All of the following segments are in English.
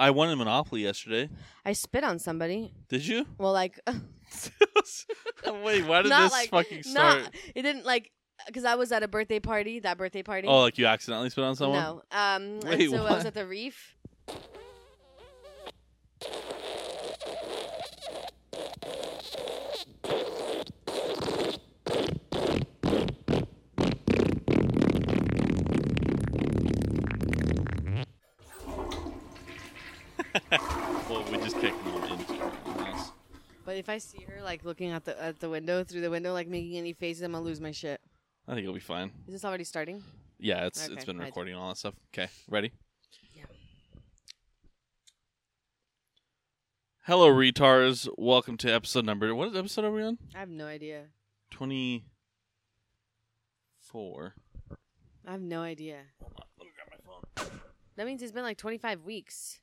I won in Monopoly yesterday. I spit on somebody. Did you? Well, like Wait, why did not this like fucking start? not. It didn't like because I was at a birthday party. That birthday party. Oh, like you accidentally spit on someone? no. Um. Wait, so I was at the reef. But if I see her like looking at the at the window through the window, like making any faces, I'm gonna lose my shit. I think it'll be fine. Is this already starting? Yeah, it's Okay, it's been recording and all that stuff. Okay, ready? Yeah. Hello, retards. Welcome to episode number. What episode are we on? I have no idea. Twenty four. I have no idea. Hold on, let me grab my phone. That means it's been like 25 weeks.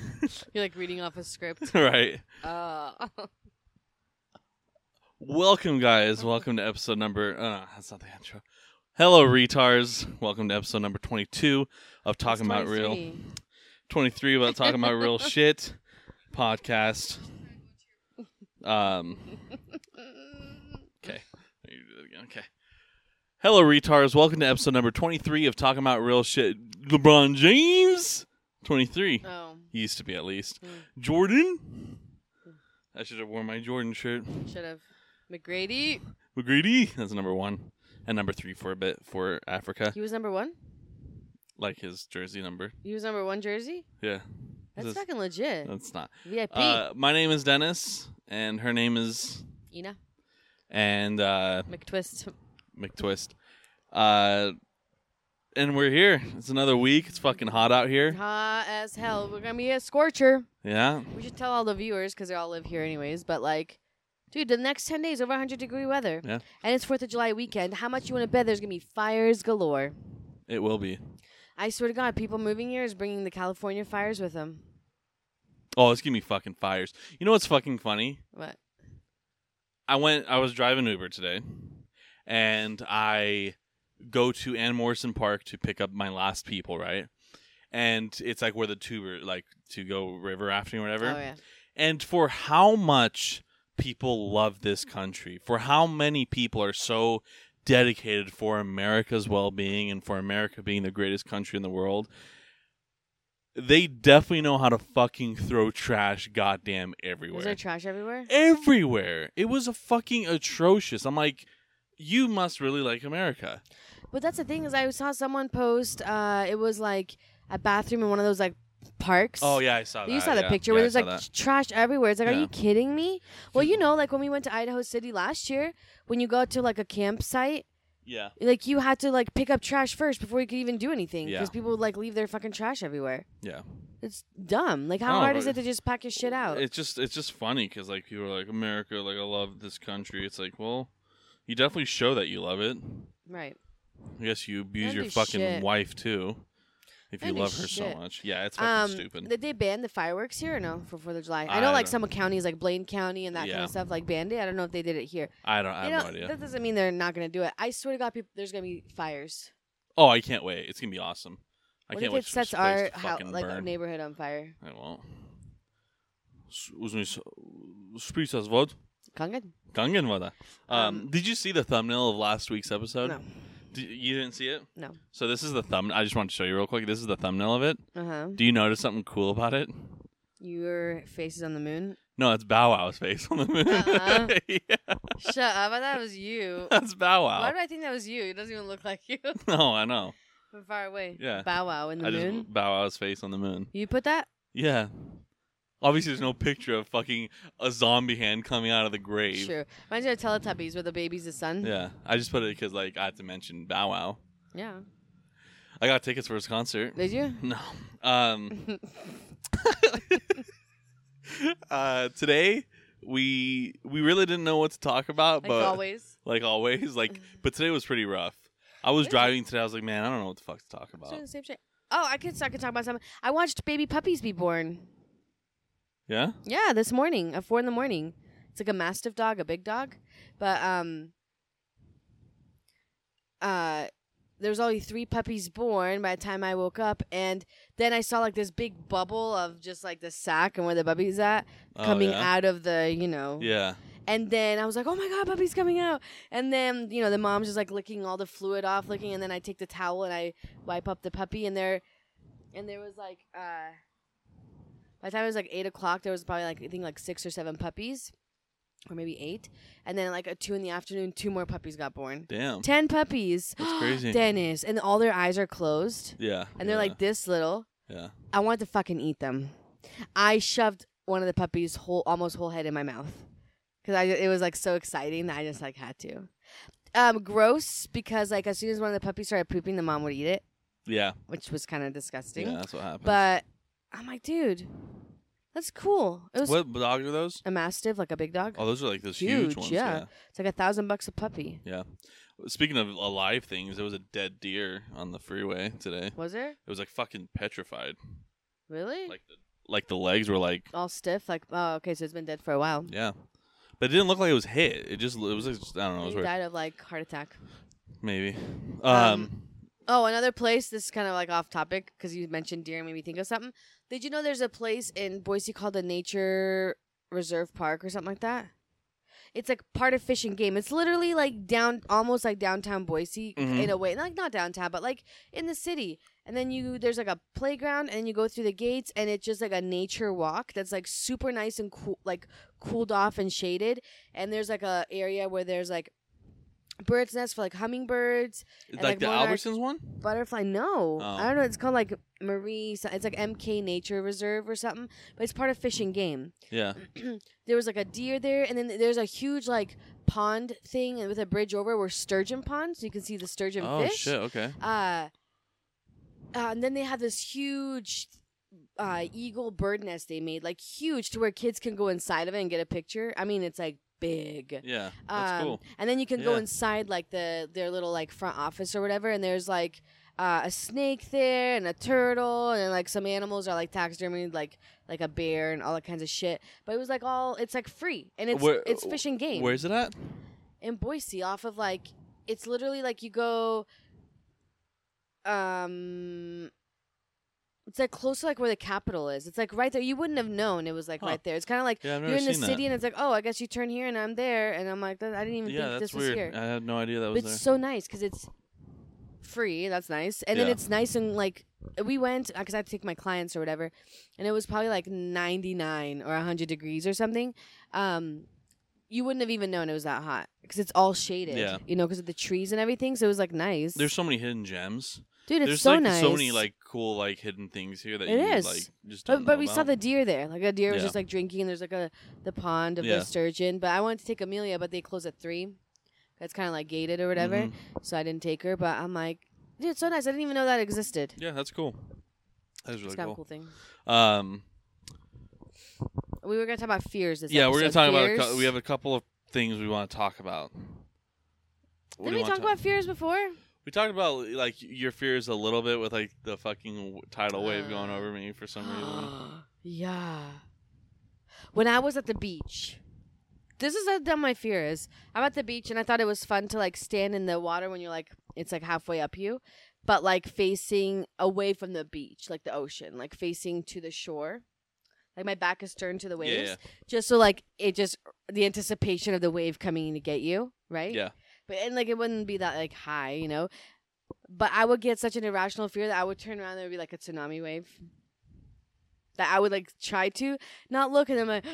You're like reading off a script. right. Uh, Welcome, guys. Welcome to episode number. Uh, that's not the intro. Hello, retards. Welcome to episode number 22 of Talking About Real. 23 about Talking About Real Shit podcast. Um, okay. You do it again. Okay. Hello, retards. Welcome to episode number 23 of Talking About Real Shit. LeBron James? 23. Oh, He used to be, at least. Hmm. Jordan? I should have worn my Jordan shirt. should have. McGrady. McGrady? That's number one. And number three for a bit for Africa. He was number one. Like his jersey number. He was number one jersey. Yeah. That's This- fucking legit. That's not. VIP. Uh, my name is Dennis, and her name is. Ina And uh, McTwist. McTwist. Uh, and we're here. It's another week. It's fucking hot out here. Hot as hell. We're gonna be a scorcher. Yeah. We should tell all the viewers because they all live here anyways. But like, dude, the next ten days over 100 degree weather. Yeah. And it's Fourth of July weekend. How much you want to bet there's gonna be fires galore? It will be. I swear to God, people moving here is bringing the California fires with them. Oh, it's gonna be fucking fires. You know what's fucking funny? What? I went. I was driving Uber today, and I go to Ann Morrison Park to pick up my last people. Right, and it's like where the two like to go river rafting or whatever. Oh yeah. And for how much people love this country, for how many people are so dedicated for America's well being and for America being the greatest country in the world, they definitely know how to fucking throw trash goddamn everywhere. Was there trash everywhere? everywhere. It was a fucking atrocious. I'm like, you must really like America. But that's the thing is, I saw someone post. Uh, it was like a bathroom in one of those like parks. Oh yeah, I saw that. You saw the yeah. picture Yeah, where I there's saw like that. trash everywhere. It's like, are Yeah. you kidding me? Well, you know, like when we went to Idaho City last year, when you go to like a campsite, yeah. like you had to like pick up trash first before you could even do anything Yeah. because people would like leave their fucking trash everywhere. Yeah. It's dumb. Like, how hard is it to just pack your shit out? It's just it's just funny because like people are like America, like I love this country. It's like, well, you definitely show that you love it. right. I guess you abuse your fucking shit. wife too, if you love her so much. Yeah, it's fucking Um, stupid. did they ban the fireworks here or no for Fourth of July? I I know like some counties, like Blaine County and that kind of stuff, like banned it. I don't know if they did it here. I don't. I You have know, no idea. that doesn't mean they're not gonna do it. I swear to God, people, there's gonna be fires. Oh, I can't wait. It's gonna be awesome. I what can't if wait it for sets our how, like our neighborhood on fire? I won't. S- was me Spritz as vod. Kangen? Gangen var. Um, Um, did you see the thumbnail of last week's episode? No. You didn't see it? No. So this is the thumb. I just want to show you real quick. This is the thumbnail of it. Uh huh. Do you notice something cool about it? Your face is on the moon. No, it's Bow Wow's face on the moon. Uh-uh. yeah, Shut up! I thought it was you. that's Bow Wow. Why do I think that was you? It doesn't even look like you No, I know. from far away. Yeah. Bow Wow in the I moon. just Bow Wow's face on the moon. You put that? Yeah. Obviously, there's no picture of fucking a zombie hand coming out of the grave. Sure. Reminds me of Teletubbies where the baby's the sun. Yeah, I just put it because like I had to mention Bow Wow. Yeah. I got tickets for his concert. Did you? No. Um. uh, today we we really didn't know what to talk about, Like but always. like always, like but today was pretty rough. I was Really? driving today. I was like, man, I don't know what the fuck to talk Doing about. the same shit. Oh, I could I could talk about something. I watched baby puppies be born. Yeah. Yeah, this morning at four in the morning. It's like a mastiff dog, a big dog, but um, uh, there was only three puppies born by the time I woke up, and then I saw like this big bubble of just like the sack and where the puppies at Oh, coming yeah? out of the you know. Yeah. And then I was like, oh my god, puppy's coming out. And then you know the mom's just like licking all the fluid off, licking, and then I take the towel and I wipe up the puppy, and there, and there was like uh. By the time it was like eight o'clock, there was probably like I think like six or seven puppies, or maybe eight. And then like at two in the afternoon, two more puppies got born. Damn. Ten puppies. That's crazy. Dennis, and all their eyes are closed, Yeah. and they're yeah, like this little. Yeah. I wanted to fucking eat them. I shoved one of the puppies' whole, almost whole head in my mouth, because I it was like so exciting that I just like had to. Um, gross because like as soon as one of the puppies started pooping, the mom would eat it, Yeah. which was kind of disgusting. Yeah. That's what happens. But I'm like, dude, that's cool. It was what dog are those? a mastiff, like a big dog. Oh, those are like those huge, ones. yeah. It's like a thousand bucks a puppy. Yeah. Speaking of alive things, there was a dead deer on the freeway today. Was there It was like fucking petrified. really Like the like the legs were like all stiff? Like, oh, okay, so it's been dead for a while. yeah. But it didn't look like it was hit. It just it was like, I don't know, it was He weird. died of like heart attack. Maybe. Um, Um, Oh, another place. This is kind of like off topic because you mentioned deer and made me think of something. Did you know there's a place in Boise called the Nature Reserve Park or something like that? It's like part of Fish and Game. It's literally like down, almost like downtown Boise Mhm. in a way. Like not downtown, but like in the city. And then you there's like a playground, and then you go through the gates, and it's just like a nature walk that's like super nice and cool, like cooled off and shaded. And there's like a area where there's like birds nest for like hummingbirds like, like the monarch- Albertsons one? butterfly no Oh. i don't know it's called like marie so- it's like mk nature reserve or something but it's part of fish and game Yeah. there was like a deer there and then there's a huge like pond thing and with a bridge over where sturgeon pond so you can see the sturgeon oh fish shit, okay. uh, uh and then they have this huge uh eagle bird nest they made like huge to where kids can go inside of it and get a picture i mean it's like big Yeah. That's um, cool. And then you can go Yeah. inside like the their little like front office or whatever, and there's like uh, a snake there and a turtle, and like some animals are like taxidermied, like like a bear and all that kinds of shit. But it was like all it's like free, and it's Where- it's fish and game Where's it at? in Boise, off of like it's literally like you go. Um. It's like close to like where the capital is. It's like right there. You wouldn't have known it was like Huh. right there. It's kind of like Yeah, I've you're in the seen city that. and it's like, oh, I guess you turn here and I'm there, and I'm like, I didn't even yeah, think that's this was weird. here. I had no idea that But was it's there. so nice because it's free. That's nice, and then Yeah. it's nice and like we went because I had to take my clients or whatever, and it was probably like 99 or 100 degrees or something. Um, you wouldn't have even known it was that hot because it's all shaded. Yeah. you know, because of the trees and everything. So it was like nice. There's so many hidden gems. Dude, it's There's so like nice. so many like cool like hidden things here that It you is. like just But, but we saw the deer there. Like a deer was Yeah. just like drinking, and there's like a the pond of Yeah. the sturgeon. But I wanted to take Amelia, but they close at three. That's kind of like gated or whatever. Mhm. So I didn't take her. But I'm like, dude, it's so nice. I didn't even know that existed. Yeah, that's cool. That's really it's kind of cool. cool thing. Um, We were gonna talk about fears. This yeah, we're gonna episode. talk about. A Fears. we have a couple of things we want to talk about. What Didn't we talk about fears before? We talked about like your fears a little bit with like the fucking tidal wave going Uh. over me for some reason. yeah. When I was at the beach, this is how dumb my fear is. I'm at the beach and I thought it was fun to like stand in the water when you're like it's like halfway up you, but like facing away from the beach, like the ocean, like facing to the shore. Like my back is turned to the waves, Yeah, just so like it just the anticipation of the wave coming to get you, right? Yeah. And like it wouldn't be that like high, you know. But I would get such an irrational fear that I would turn around and there would be like a tsunami wave. That I would like try to not look and I'm like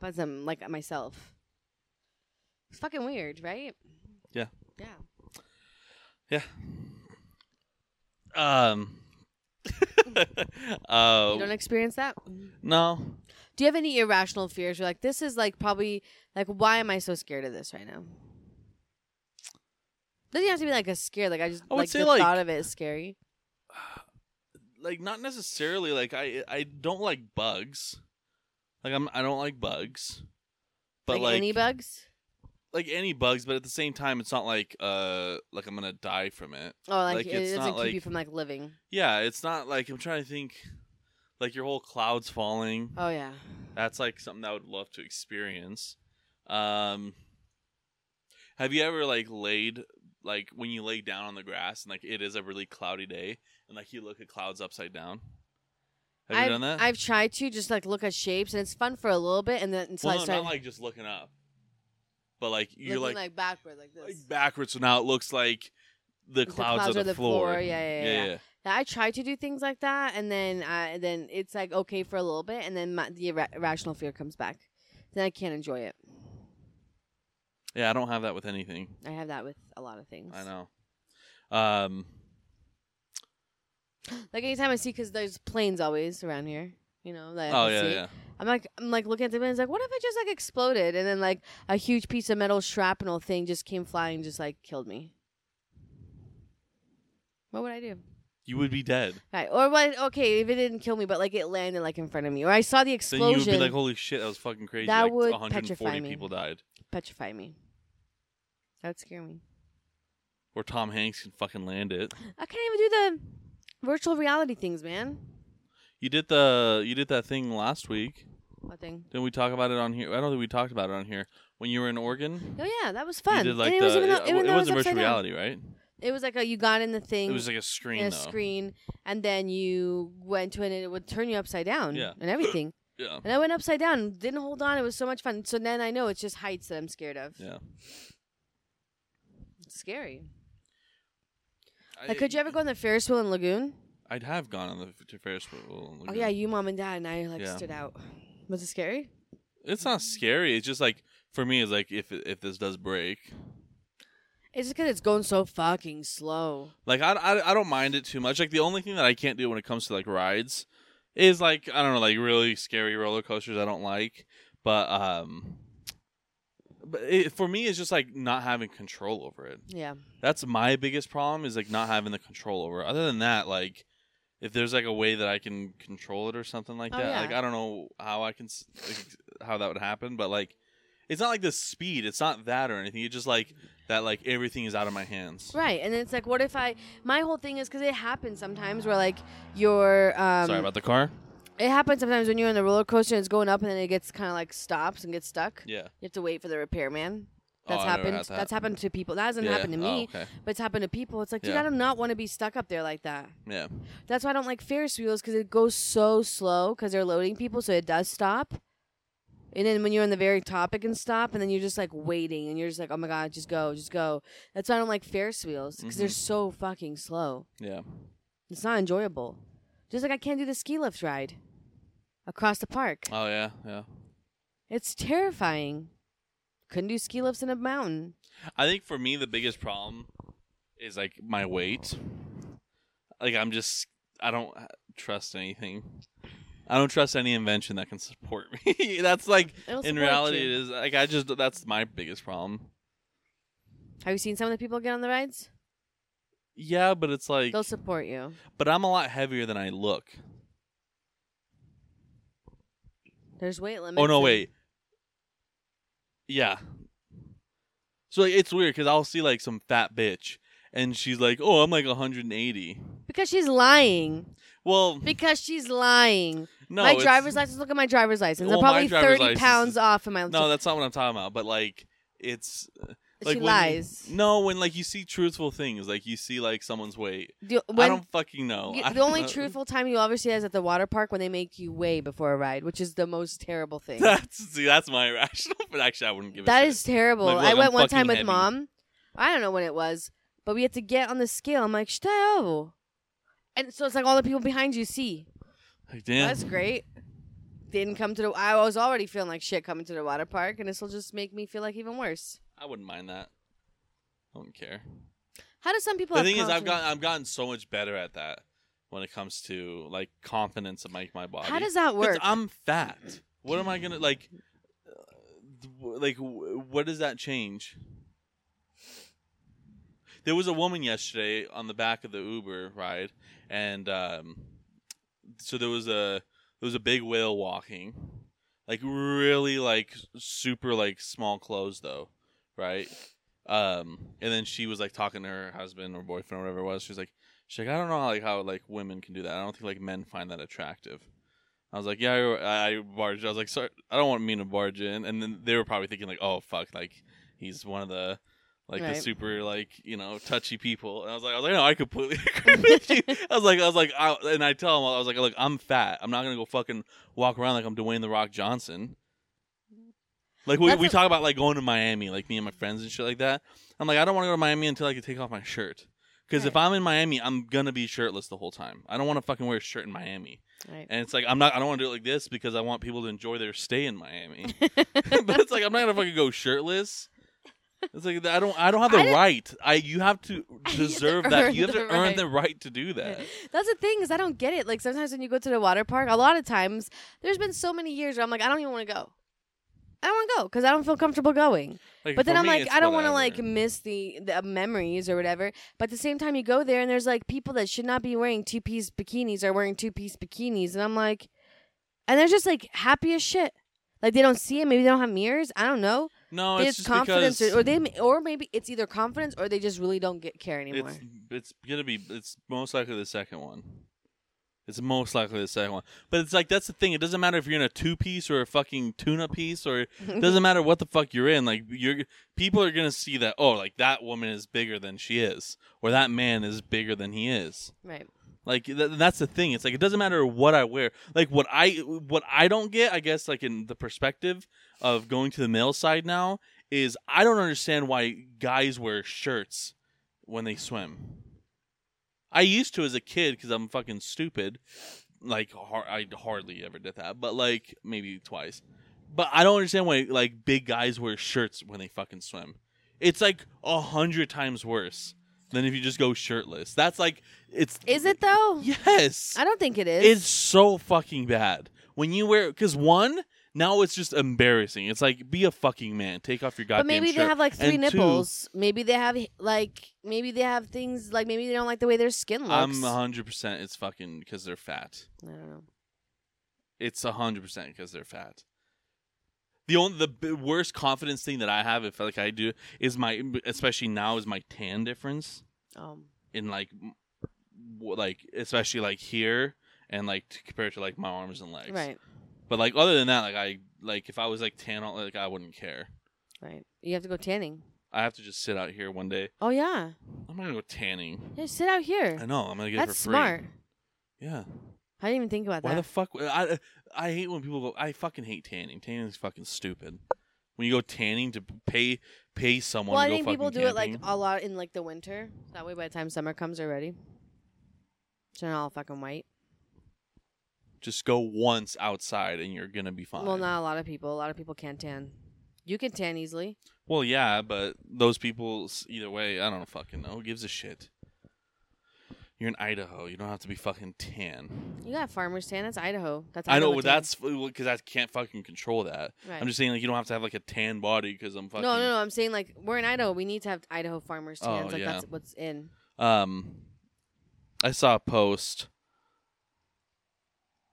but I'm like myself. It's fucking weird, right? Yeah. Yeah. Yeah. Um. uh, You don't experience that? no. Do you have any irrational fears? You're like, this is like probably like why am I so scared of this right now? Doesn't have to be like a scare. Like I just I would like say, the like- thought of it is scary. like not necessarily like I I don't like bugs. Like I'm I don't like bugs. But like, like any bugs? like any bugs, but at the same time it's not like uh like I'm gonna die from it. Oh, like, like, it it's doesn't keep you from like living. Yeah, it's not like I'm trying to think like your whole clouds falling. Oh yeah. That's like something I would love to experience. Um have you ever like laid like when you lay down on the grass and like it is a really cloudy day and like you look at clouds upside down. Have I've, you done that? I've tried to just like look at shapes, and it's fun for a little bit, and then until well, I no, start not like just looking up, but like you're looking like, like, backward like this. like backwards, so now it looks like the The clouds, are the, floor. Yeah, yeah, yeah. yeah. Yeah, I try to do things like that, and then uh, then it's like okay for a little bit, and then my, the ira- irrational fear comes back. Then I can't enjoy it. Yeah, I don't have that with anything. I have that with a lot of things. I know. Um, Like anytime I see, because there's planes always around here. You know, that I oh can yeah, see. yeah. I'm like, I'm like looking at the planes, like, what if it just like exploded, and then like a huge piece of metal shrapnel thing just came flying, and just like killed me. What would I do? You would be dead. Right, or what? Okay, if it didn't kill me, but like it landed like in front of me, or I saw the Then explosion. you would be like, "Holy shit, that was fucking crazy!" That like, would 140 petrify me. people died. petrify me. That would scare me. Or Tom Hanks can fucking land it. I can't even do the virtual reality things, man. You did the you did that thing last week. What thing? Didn't we talk about it on here? I don't think we talked about it on here. When you were in Oregon, Oh yeah, that was fun. you did like and it the was even though, even it though was a was virtual upside down. reality, right? It was like a you got in the thing It was like a screen a though. screen, and then you went to it, and it would turn you upside down. Yeah. And everything. Yeah. and I went upside down, didn't hold on. It was so much fun. So then I know it's just heights that I'm scared of. Yeah. Scary. Like, could you ever go on the Ferris wheel in Lagoon? I'd have gone on the to Ferris wheel. Oh yeah, you, mom, and dad, and I like Yeah. stood out. Was it scary? It's not scary. It's just like for me, it's like if if this does break, It's just because it's going so fucking slow. like I, I I don't mind it too much. Like the only thing that I can't do when it comes to like rides is like I don't know, like really scary roller coasters. I don't like, but um, but it, for me, it's just like not having control over it. Yeah. That's my biggest problem is like not having the control over. it. Other than that, like if there's like a way that I can control it or something like Oh, that, yeah. like I don't know how I can like, how that would happen, but like it's not like the speed. It's not that or anything. It's just like that. Like everything is out of my hands. Right, and it's like, what if I? My whole thing is because it happens sometimes where like you're. Um, Sorry about the car. It happens sometimes when you're in the roller coaster and it's going up and then it gets kind of like stops and gets stuck. Yeah. You have to wait for the repairman. Oh, That's I never happened. had that. That's happened to people. That hasn't yeah. happened to me, Oh, okay. but it's happened to people. It's like, dude, Yeah. I do not want to be stuck up there like that. Yeah. That's why I don't like Ferris wheels because it goes so slow because they're loading people, so it does stop. And then when you're on the very top, it can stop, and then you're just like waiting, and you're just like, oh my god, just go, just go. That's why I don't like Ferris wheels because they're Mhm. so fucking slow. Yeah. It's not enjoyable. Just like I can't do the ski lift ride across the park. Oh yeah. Yeah. It's terrifying. Couldn't do ski lifts in a mountain. I think for me the biggest problem is like my weight. Like I'm just I don't uh, trust anything. I don't trust any invention that can support me. that's like It'll in reality you. it is like I just that's my biggest problem. Have you seen some of the people get on the rides? Yeah, but it's like They'll support you. but I'm a lot heavier than I look. There's weight limits. Oh no, wait. Yeah. So like, it's weird cuz I'll see like some fat bitch and she's like, "Oh, I'm like 180." Because she's lying. Well, Because she's lying. no. my driver's license. Look at my driver's license. Well, I'm probably thirty pounds is- off in my. No, that's not what I'm talking about. But like, it's uh, like she when lies. No, when like you see truthful things, like you see like someone's weight. The, I when, don't fucking know. you- the only know. truthful time you ever see is at the water park when they make you weigh before a ride, which is the most terrible thing. That's see, that's my irrational. But actually, I wouldn't give. That a is shit. terrible. Like, I I'm went one time with heavy. mom. I don't know when it was, but we had to get on the scale. I'm like, "Stay And so it's like all the people behind you see. Like, damn. That's great. Didn't come to the. I was already feeling like shit coming to the water park, and this will just make me feel like even worse. I wouldn't mind that. I don't care. How do some people? The thing is, I've gotten I've gotten so much better at that when it comes to like confidence of my my body. How does that work? I'm fat. What am I gonna like? uh, Like, what does that change? There was a woman yesterday on the back of the Uber ride, and um, so there was a there was a big whale walking, like really like super like small clothes though, right? Um, and then she was like talking to her husband or boyfriend or whatever it was. She was like, she's like, I don't know like how like women can do that. I don't think like men find that attractive. I was like, yeah, I, I barged. I was like, sorry, I don't want me to barge in. And then they were probably thinking like, oh fuck, like he's one of the like the super like you know touchy people. And I was like, I was like, no, I completely agree with you. I was like, I was like, I, and I tell them, I was like, look, I'm fat. I'm not gonna go fucking walk around like I'm Dwayne the Rock Johnson. Like we, That's we a- talk about like going to Miami, like me and my friends and shit like that. I'm like, I don't want to go to Miami until I can take off my shirt. Because if Right. I'm in Miami, I'm gonna be shirtless the whole time. I don't want to fucking wear a shirt in Miami. Right. And it's like I'm not. I don't want to do it like this because I want people to enjoy their stay in Miami. but it's like I'm not gonna fucking go shirtless. It's like I don't. I don't have the I didn't- right. I you have to You have to deserve that. earn You have to the earn right. the right to do that. That's the thing is I don't get it. Like sometimes when you go to the water park, a lot of times there's been so many years where I'm like I don't even want to go. I don't want to go because I don't feel comfortable going. Like, But then I'm me, like I don't want to like miss the, the uh, memories or whatever. But at the same time, you go there and there's like people that should not be wearing two piece bikinis are wearing two piece bikinis, and I'm like, and they're just like happy as shit. Like they don't see it. Maybe they don't have mirrors. I don't know. No, they it's just confidence, because or, or they, or maybe it's either confidence or they just really don't get care anymore. it's it's gonna be. It's most likely the second one. It's most likely the second one. But it's like that's the thing. It doesn't matter if you're in a two piece or a fucking tuna piece or it doesn't matter what the fuck you're in. Like you're people are gonna see that oh like that woman is bigger than she is or that man is bigger than he is. right. Like th- that's the thing. It's like it doesn't matter what I wear. Like what I what I don't get, I guess, like in the perspective of going to the male side now, is I don't understand why guys wear shirts when they swim. I used to as a kid because I'm fucking stupid. Like har- I hardly ever did that, but like maybe twice. But I don't understand why like big guys wear shirts when they fucking swim. It's like a hundred times worse than if you just go shirtless. That's like it's Is it though? Yes. I don't think it is. It's so fucking bad. When you wear cuz one, now it's just embarrassing. It's like be a fucking man. Take off your goddamn but maybe shirt. they have like three And two, nipples. maybe they have like maybe they have things like maybe they don't like the way their skin looks. I'm 100% it's fucking because they're fat. I don't know. It's 100% because they're fat. The only the b- worst confidence thing that I have if like I do is my especially now is my tan difference Um, in like w- like especially like here and like t- compared to like my arms and legs. right, But like other than that, like I like if I was like tan, all- like I wouldn't care. right. You have to go tanning. I have to just sit out here one day. Oh yeah, I'm gonna go tanning. yeah. Sit out here. I know. I'm gonna get That's it for free. smart. Yeah. I didn't even think about Why that. the fuck? I I hate when people go. I fucking hate tanning. Tanning is fucking stupid. When you go tanning to pay pay someone. well, to I go think people do it like a lot in like the winter. That way, by the time summer comes, they're ready. So they're all fucking white. Just go once outside and you're gonna be fine. Well, not a lot of people. A lot of people can't tan. You can tan easily. Well, yeah, but those people either way, I don't fucking know. Who gives a shit? You're in Idaho. You don't have to be fucking tan. You got farmers tan. That's Idaho. That's I know, Idaho tan. that's because I can't fucking control that. right. I'm just saying, like, you don't have to have like a tan body because I'm fucking. no, no, no. I'm saying like we're in Idaho. We need to have Idaho farmers Oh, like yeah. that's what's in. Um, I saw a post.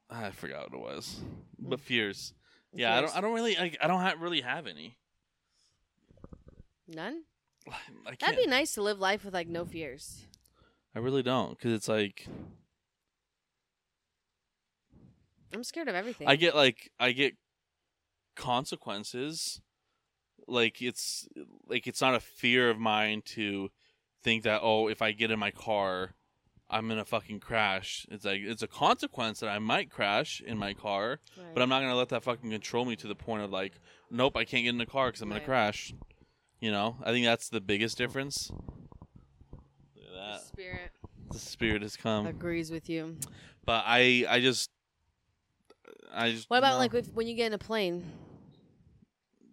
I forgot what it was, hmm. but fears. Yeah, I don't. I don't really. I, I don't ha- really have any. None. I can't. That'd be nice to live life with like no fears. I really don't, because it's like I'm scared of everything. I get like I get consequences. Like it's like it's not a fear of mine to think that oh if I get in my car I'm gonna fucking crash. It's like it's a consequence that I might crash in my car, Right. but I'm not gonna let that fucking control me to the point of like nope I can't get in the car because I'm gonna crash. You know I think that's the biggest difference. Look at The that spirit the spirit has come, agrees with you. but I I just I just What about no. like if, when you get in a plane?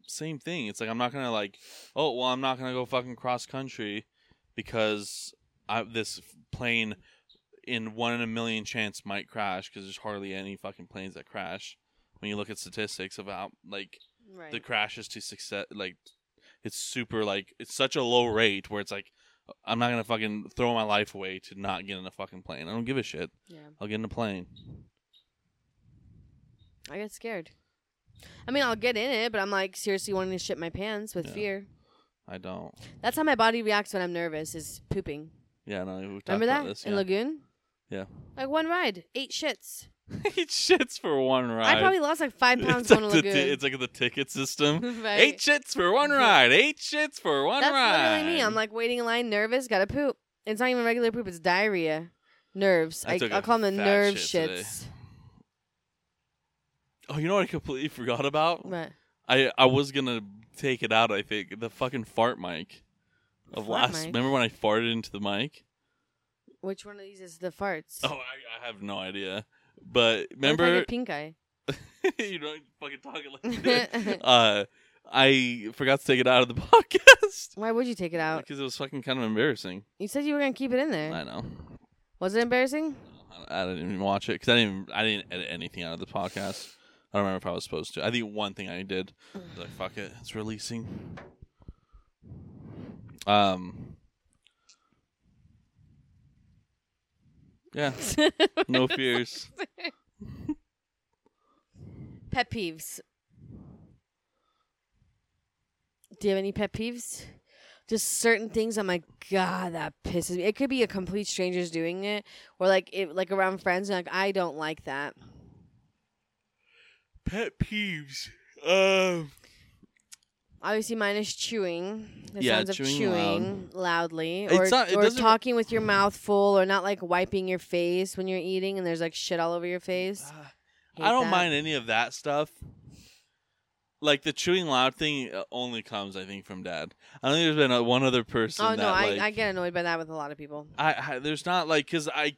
same thing. It's like I'm not gonna like, oh well, I'm not gonna go fucking cross country because I, this plane in one in a million chance might crash because there's hardly any fucking planes that crash. When you look at statistics about like Right. the crashes to success, like it's super like it's such a low rate where it's like I'm not gonna fucking throw my life away to not get in a fucking plane. I don't give a shit. yeah. I'll get in a plane. I get scared. I mean, I'll get in it, but I'm like seriously wanting to shit my pants with Yeah. fear. I don't. That's how my body reacts when I'm nervous. Is pooping. Yeah, no. We talked Remember about that this. in yeah. Lagoon? Yeah. Like one ride, eight shits. Eight shits for one ride. I probably lost like five pounds it's like, the to ti- Lagoon. it's like the ticket system. Right. Eight shits for one ride. Eight shits for one That's ride. literally me. I'm like waiting in line, nervous, gotta poop. It's not even regular poop. It's diarrhea, nerves. I I, I'll call them the nerve shit today. shits. oh, you know what I completely forgot about? But I I was gonna take it out. I think the fucking fart mic of Fart last. mic? Remember when I farted into the mic? which one of these is the farts? Oh, I, I have no idea. But What if I remember, get pink eye. you don't fucking talk it like that. uh, I forgot to take it out of the podcast Why would you take it out? because it was fucking kind of embarrassing. You said you were gonna keep it in there. I know. Was it embarrassing? I I didn't even watch it because I didn't. I didn't edit anything out of the podcast. I don't remember if I was supposed to. I think one thing I did was like, "Fuck it, it's releasing." Um. Yeah, no fears. Pet peeves. Do you have any pet peeves? Just certain things. I'm like, God, that pisses me. It could be a complete strangers doing it, or like it, like around friends. And like, I don't like that. Pet peeves. Um. Obviously, mine is chewing. The Yeah, sounds of chewing chewing loudly, or not- or talking with your mouth full, or not like wiping your face when you're eating, and there's like shit all over your face. Hate I don't that. mind any of that stuff. Like the chewing loud thing uh, only comes, I think, from dad. I don't think there's been uh one other person. Oh that, no, I, like, I get annoyed by that with a lot of people. I, I there's not like because I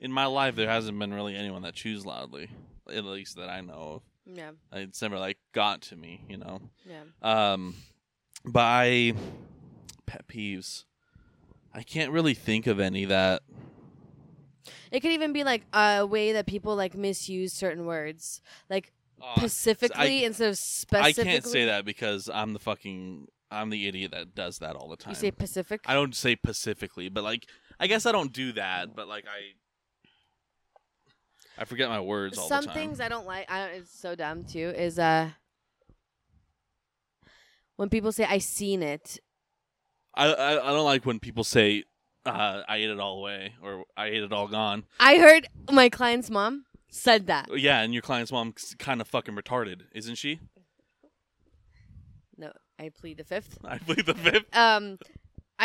in my life there hasn't been really anyone that chews loudly, at least that I know Yeah. It's never like got to me, you know. yeah. Um, by pet peeves. I can't really think of any that. It could even be like a way that people like misuse certain words, like Uh, specifically instead of specifically. I can't say that because I'm the fucking I'm the idiot that does that all the time. You say Pacific. I don't say specifically, but like I guess I don't do that, but like I I forget my words all Some the time. things I don't like. I don't, it's so dumb too. Is uh when people say I seen it. I, I I don't like when people say uh, I ate it all away or I ate it all gone. I heard my client's mom said that. Yeah, and your client's mom kind of fucking retarded, isn't she? No, I plead the fifth. I plead the fifth. Um,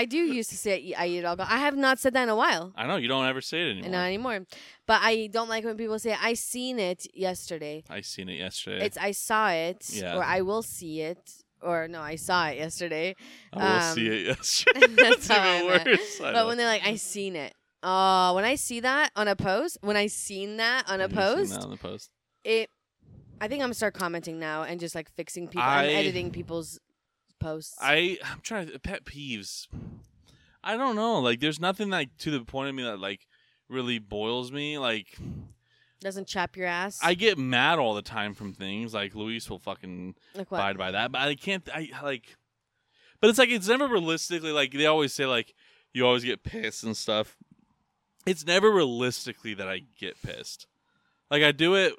I do used to say I eat it all. Gone. I have not said that in a while. I know you don't ever say it anymore. Not anymore. But I don't like when people say I seen it yesterday. I seen it yesterday. It's I saw it Yeah. or I will see it or no, I saw it yesterday. I will um, see it yesterday. that's That's how I even worse. But know. when they're like I seen it. Oh, when I see that on a post, when I seen that on a post, on the post. it I think I'm gonna start commenting now and just like fixing people I- editing people's posts. I I'm trying to pet peeves. I don't know. Like, there's nothing like to the point of me that like really boils me. Like, Doesn't chap your ass. I get mad all the time from things. Like Luis will fucking like what? abide by that, but I can't. I like, but it's like it's never realistically like they always say like you always get pissed and stuff. It's never realistically that I get pissed. Like I do it.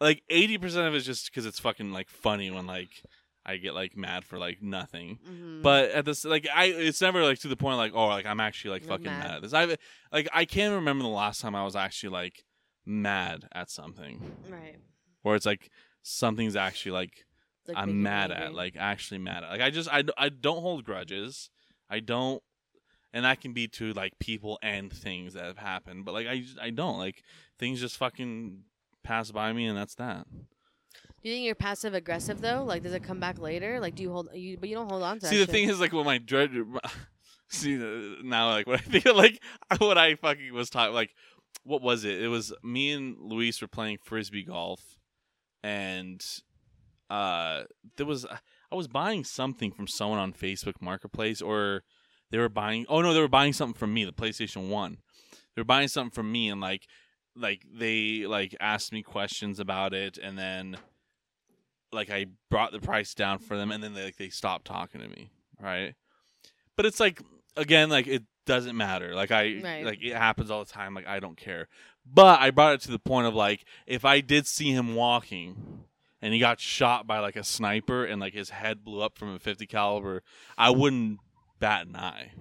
Like eighty percent of it's just because it's fucking like funny when like I get like mad for like nothing. Mhm. But at this, like, I, it's never like to the point like, oh, like I'm actually like You're fucking mad. mad. at this. I, like, I can't remember the last time I was actually like mad at something, right. where it's like something's actually like Like I'm mad at, like actually mad at. Like I just, I, I don't hold grudges. I don't, and that can be to like people and things that have happened. But like I, I don't like things just fucking pass by me, and that's that. Do you think you're passive aggressive though? Like, does it come back later? Like, do you hold you? But you don't hold on to. See, the shit. thing is, like, when my dread. See, now, like, what I think like, what I fucking was talking, like, what was it? It was me and Luis were playing frisbee golf, and uh, there was I was buying something from someone on Facebook Marketplace, or they were buying. Oh no, they were buying something from me, the PlayStation One. They were buying something from me, and like, like they like asked me questions about it, and then like I brought the price down for them, and then they like they stopped talking to me, right? But it's like again, like it doesn't matter. Like I Right. like it happens all the time. Like I don't care. But I brought it to the point of like if I did see him walking and he got shot by like a sniper and like his head blew up from a 50 caliber, I wouldn't bat an eye.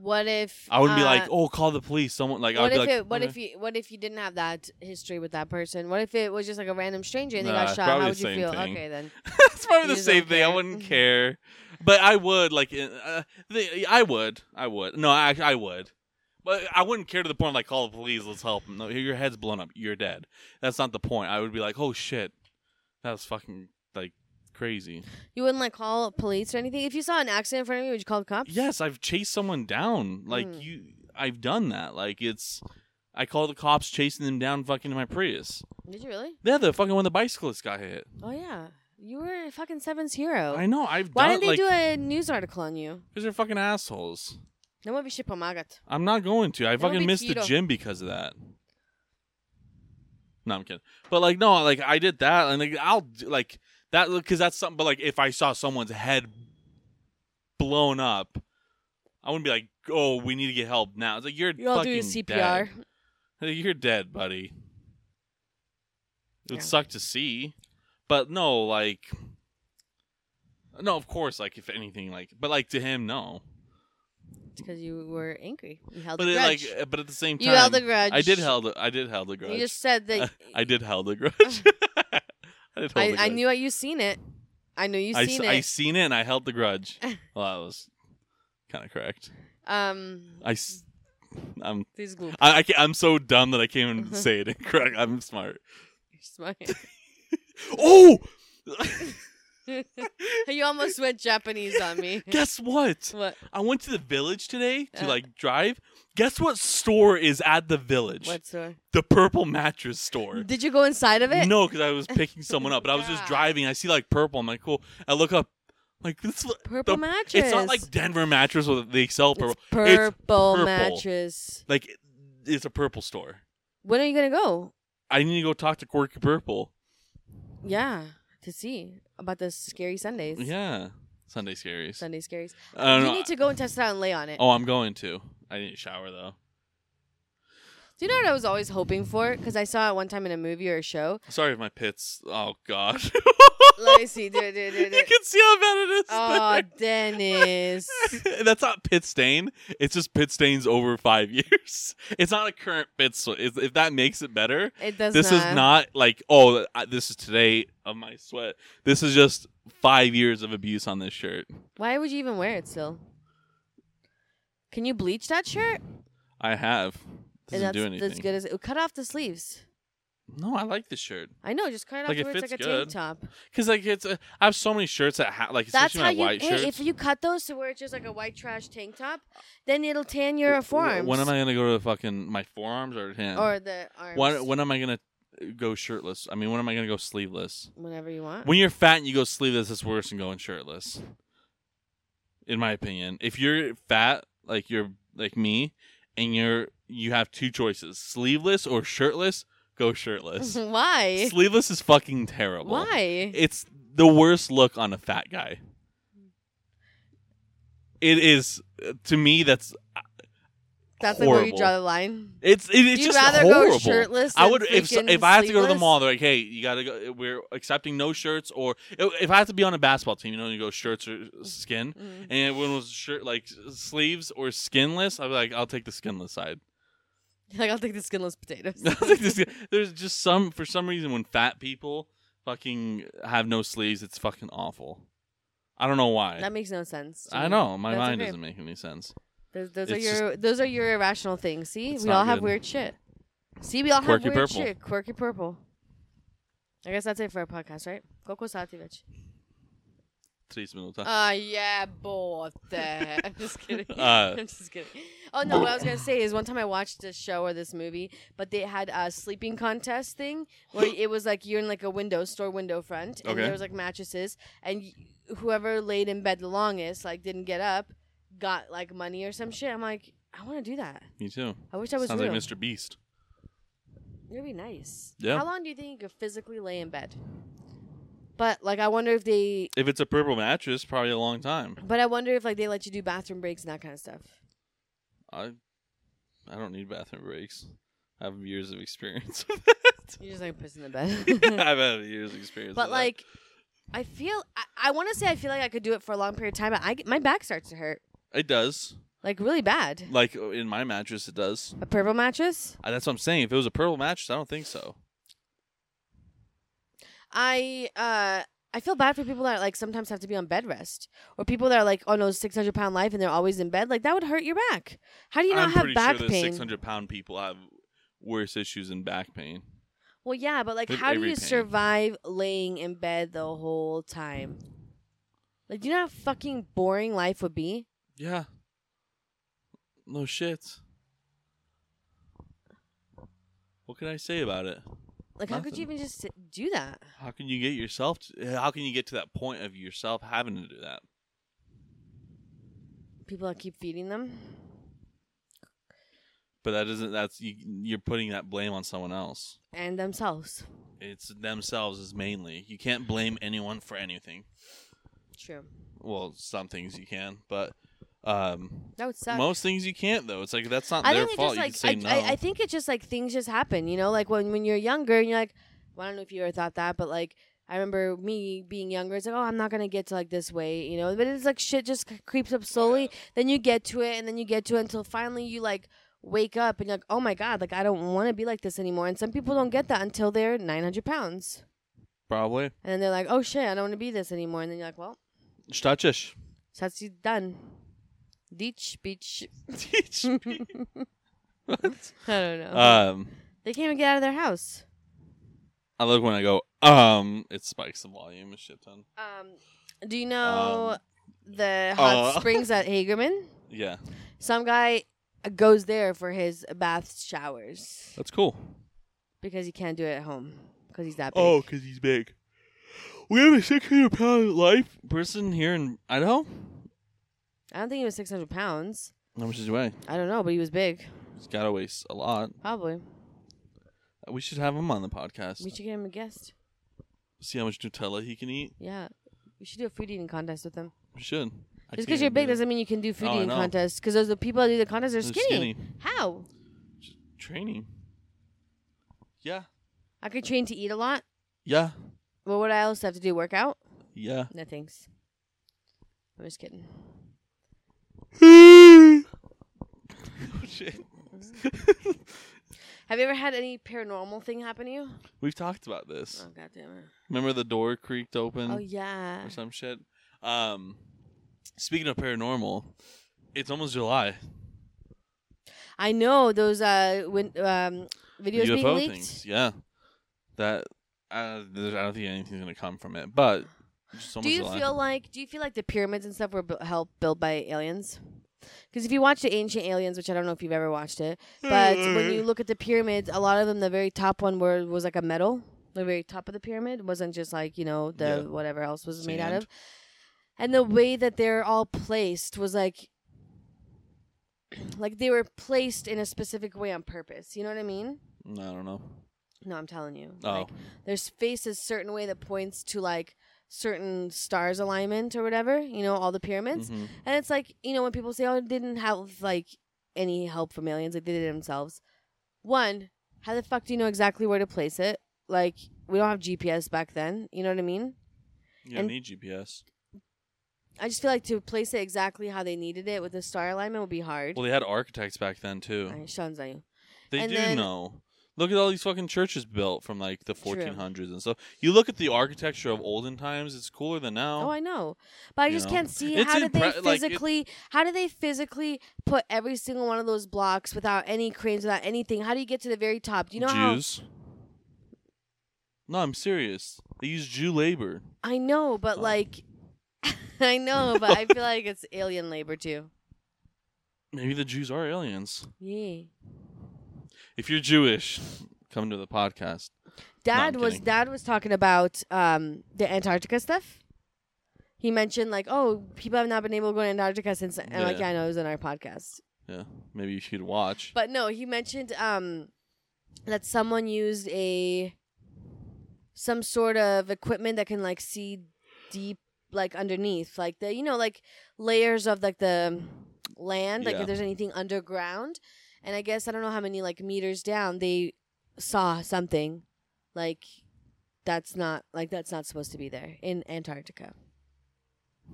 What if I wouldn't be uh, like, oh, call the police. Someone like, What I'd if like, it? What okay. if you? What if you didn't have that history with that person? What if it was just like a random stranger and they got shot? How would you feel? thing. Okay, then. it's probably You the same thing. I wouldn't care, but I would like. Uh, the, I would. I would. No, I I would. But I wouldn't care to the point like call the police. Let's help him. No, your head's blown up. You're dead. That's not the point. I would be like, oh shit, that was fucking crazy. You wouldn't like call police or anything if you saw an accident in front of you. Would you call the cops? Yes, I've chased someone down. Like Mm. you, I've done that. Like it's. I called the cops chasing them down fucking in my Prius. Did you really? Yeah, the fucking when the bicyclist got hit. Oh yeah. You were a fucking Seven's hero. I know. I've Why done didn't they like do a news article on you? because they're fucking assholes. No one się pomagat. I'm not going to. I would fucking missed the gym because of that. No, I'm kidding. But like, no, like I did that, and like I'll like that because that's something. But like, if I saw someone's head blown up, I wouldn't be like, "Oh, we need to get help now." It's like you're You all do fucking CPR. dead. You're dead, buddy. It would Yeah. suck to see, but no, like, no, of course, like if anything, like, but like to him, no. because you were angry. You held But a it, grudge. like, uh, but at the same time, you held a grudge. I did held. I did held a grudge. You just said that. I did held a grudge. I I, I knew you seen it. I knew you seen I it. I seen it and I held the grudge. well, that was kind of correct. um, I, s- I'm, these glue. I, I I'm so dumb that I can't even say it incorrect. I'm smart. Smart. Oh, you almost went Japanese on me. guess what? what? I went to the village today to Uh. like drive. Guess what store is at the village? What store? The purple mattress store. Did you go inside of it? No, because I was picking someone up, but I was just driving. I see like purple. I'm like, cool. I look up, like this. Purple the- mattress. It's not like Denver mattress where they sell It's purple. purple, purple. mattress. Like it- it's a purple store. When are you gonna go? I need to go talk to Quirky Purple. Yeah, to see about the scary Sundays. Yeah, Sunday scaries. Sunday scaries. I don't you know. need to go and test it out and lay on it. Oh, I'm going to. I didn't shower though. Do you know what I was always hoping for? Because I saw it one time in a movie or a show. Sorry if my pits. Oh God. Let me see. Do do do you can see how bad it is. Oh, Dennis. That's not pit stain. It's just pit stains over five years. It's not a current pit. swe- If if that makes it better, It does this not. is not like oh this is today of my sweat. This is just five years of abuse on this shirt. Why would you even wear it still? Can you bleach that shirt? I have. And Doesn't that's do anything. that's good as it. Cut off the sleeves. No, I like this shirt I know, just cut it off Like, to it where it's fits like a good. tank top. because like it's. Uh, I have so many shirts that ha- like That's especially how my you. white hey, shirts. if you cut those to where it's just like a white trash tank top, then it'll tan your forearms. When am I gonna go to the fucking my forearms or hands? Or the arms. when when am I gonna go shirtless? I mean, when am I gonna go sleeveless? Whenever you want. When you're fat and you go sleeveless, it's worse than going shirtless. In my opinion, if you're fat, like you're like me, and you're you have two choices: sleeveless or shirtless. Go shirtless. Why? sleeveless is fucking terrible. Why? It's the worst look on a fat guy. It is to me. That's That's like where you draw the line. it's it, it's You'd just rather horrible. go shirtless. I would if if I had to go to the sleeveless? mall. They're like, hey, you gotta go. We're accepting no shirts, or if I have to be on a basketball team, you know, you go shirts or skin. Mhm. And when it was shirt like sleeves or skinless, I'd be like, I'll take the skinless side. Like I'll take the skinless potatoes. I'll take the skin- There's just some for some reason when fat people fucking have no sleeves, it's fucking awful. I don't know why. that makes no sense. to I me. know my That's mind okay. doesn't make any sense. Those, those are It's your those are your irrational things. See, It's we not all have good. weird shit. See, we all Quirky have weird purple. shit. Quirky purple. I guess that's it for our podcast, right? Coco Sativich. Tres minutos. Ah, yeah, both. I'm just kidding. Uh, I'm just kidding. Oh no, what I was gonna say is one time I watched this show or this movie, but they had a sleeping contest thing where it was like you're in like a window store window front, and Okay. there was like mattresses, and y- whoever laid in bed the longest, like didn't get up, got like money or some shit. I'm like, I want to do that. Me too. I wish I was Sounds real. like Mr. Beast. It'd be nice. Yeah. How long do you think you could physically lay in bed? But like, I wonder if they. If it's a purple mattress, probably a long time. But I wonder if like they let you do bathroom breaks and that kind of stuff. I I don't need bathroom breaks. I have years of experience with that. You just like piss in the bed. I've had years of experience. but with that. like, I feel I, I want to say I feel like I could do it for a long period of time. But I my back starts to hurt. It does. Like really bad. Like uh, in my mattress, it does. A purple mattress? Uh, That's what I'm saying. If it was a purple mattress, I don't think so. I uh I feel bad for people that like sometimes have to be on bed rest, or people that are like on those six hundred pound life and they're always in bed. Like that would hurt your back. How do you not I'm have back sure pain? 600 pound people have worse issues in back pain. Well, yeah, but like, With how do you pain. survive laying in bed the whole time? Like, do you know how fucking boring life would be? Yeah. No shit. What can I say about it? Like, how could you even just do that? How can you get yourself? To, how can you get to that point of yourself having to do that? People that keep feeding them. But that isn't. That's you, you're putting that blame on someone else. and themselves. It's themselves is mainly. You can't blame anyone for anything. True. Well, some things you can, but um, That would suck. most things you can't. Though it's like that's not I their think it fault. just you like can say I, no. I, I think it's just like things just happen, you know. Like when when you're younger and you're like, well, I don't know if you ever thought that, but like I remember me being younger. It's like, oh, I'm not gonna get to like this way, you know. But it's like shit just creeps up slowly. Then you get to it, and then you get to it until finally you like wake up and you're like, oh my god, like I don't want to be like this anymore. And some people don't get that until they're 900 pounds, Probably. and then they're like, oh shit, I don't want to be this anymore. And then you're like, well, Stacisz. that's done. Beach, beach. Teach me. what? I don't know. Um, they can't even get out of their house. I look when I go. Um, it spikes the volume a shit ton. Um, do you know Um, the hot uh, springs at Hagerman? Yeah, Some guy goes there for his bath showers that's cool. because he can't do it at home because he's that big. Oh, because he's big. We have a 600 pound life person here in Idaho. I don't think he was 600 pounds. How much does he weigh? I don't know, but he was big. He's got to weigh a lot. Probably. We should have him on the podcast. We should get him a guest. See how much Nutella he can eat. Yeah. We should do a food eating contest with him. We should. I Just because you're big do doesn't mean you can do food Oh, I eating know. contests. Because those the people that do the contests are They're skinny. skinny. How? Training. Yeah. I could train to eat a lot. Yeah. What would I else have to do? Workout? Yeah. No thanks. I'm just kidding. Oh, shit. Have you ever had any paranormal thing happen to you? We've talked about this. Oh god damn it. Remember the door creaked open Oh yeah. or some shit? Um, speaking of paranormal, it's almost July. I know those uh when um videos being UFO leaked. things. Yeah. That uh, I don't think anything's gonna come from it, but it's Do you July. feel like do you feel like the pyramids and stuff were bu- helped built by aliens? Because if you watch the Ancient Aliens, which I don't know if you've ever watched it, but when you look at the pyramids, a lot of them, the very top one were was like a metal. The very top of the pyramid wasn't just like you know the Yeah. whatever else was made out of. And the way that they're all placed was like, like they were placed in a specific way on purpose. You know what I mean? I don't know. No, I'm telling you. Oh, Like, there's faces certain way that points to like certain stars alignment or whatever. You know, all the pyramids, Mhm. and it's like you know when people say, "Oh, it didn't have like any help from aliens; like they did it themselves." One, how the fuck do you know exactly where to place it? Like we don't have GPS back then. You know what I mean? you don't and- need GPS. I just feel like to place it exactly how they needed it with the star alignment would be hard. Well, they had architects back then too. Alright, Sean's on you. They and do then- know. Look at all these fucking churches built from like the True. 1400s and stuff. You look at the architecture of olden times; it's cooler than now. Oh, I know, but I You just know? can't see It's how did they like, it- physically. how do they physically put every single one of those blocks without any cranes, without anything? How do you get to the very top? Do you know how? Jews. No, I'm serious. They use Jew labor. I know, but Oh. like, I know, but I feel like it's alien labor too. Maybe the Jews are aliens. Yeah. If you're Jewish, come to the podcast. Dad I'm was kidding. Dad was talking about um the Antarctica stuff. He mentioned like, oh, people have not been able to go to Antarctica since, and I'm like, Yeah. yeah, I know it was on our podcast. Yeah, maybe you should watch. But no, he mentioned um that someone used a some sort of equipment that can like see deep like underneath like the you know like layers of like the land like Yeah. if there's anything underground and i guess i don't know how many like meters down they saw something like that's not like that's not supposed to be there in antarctica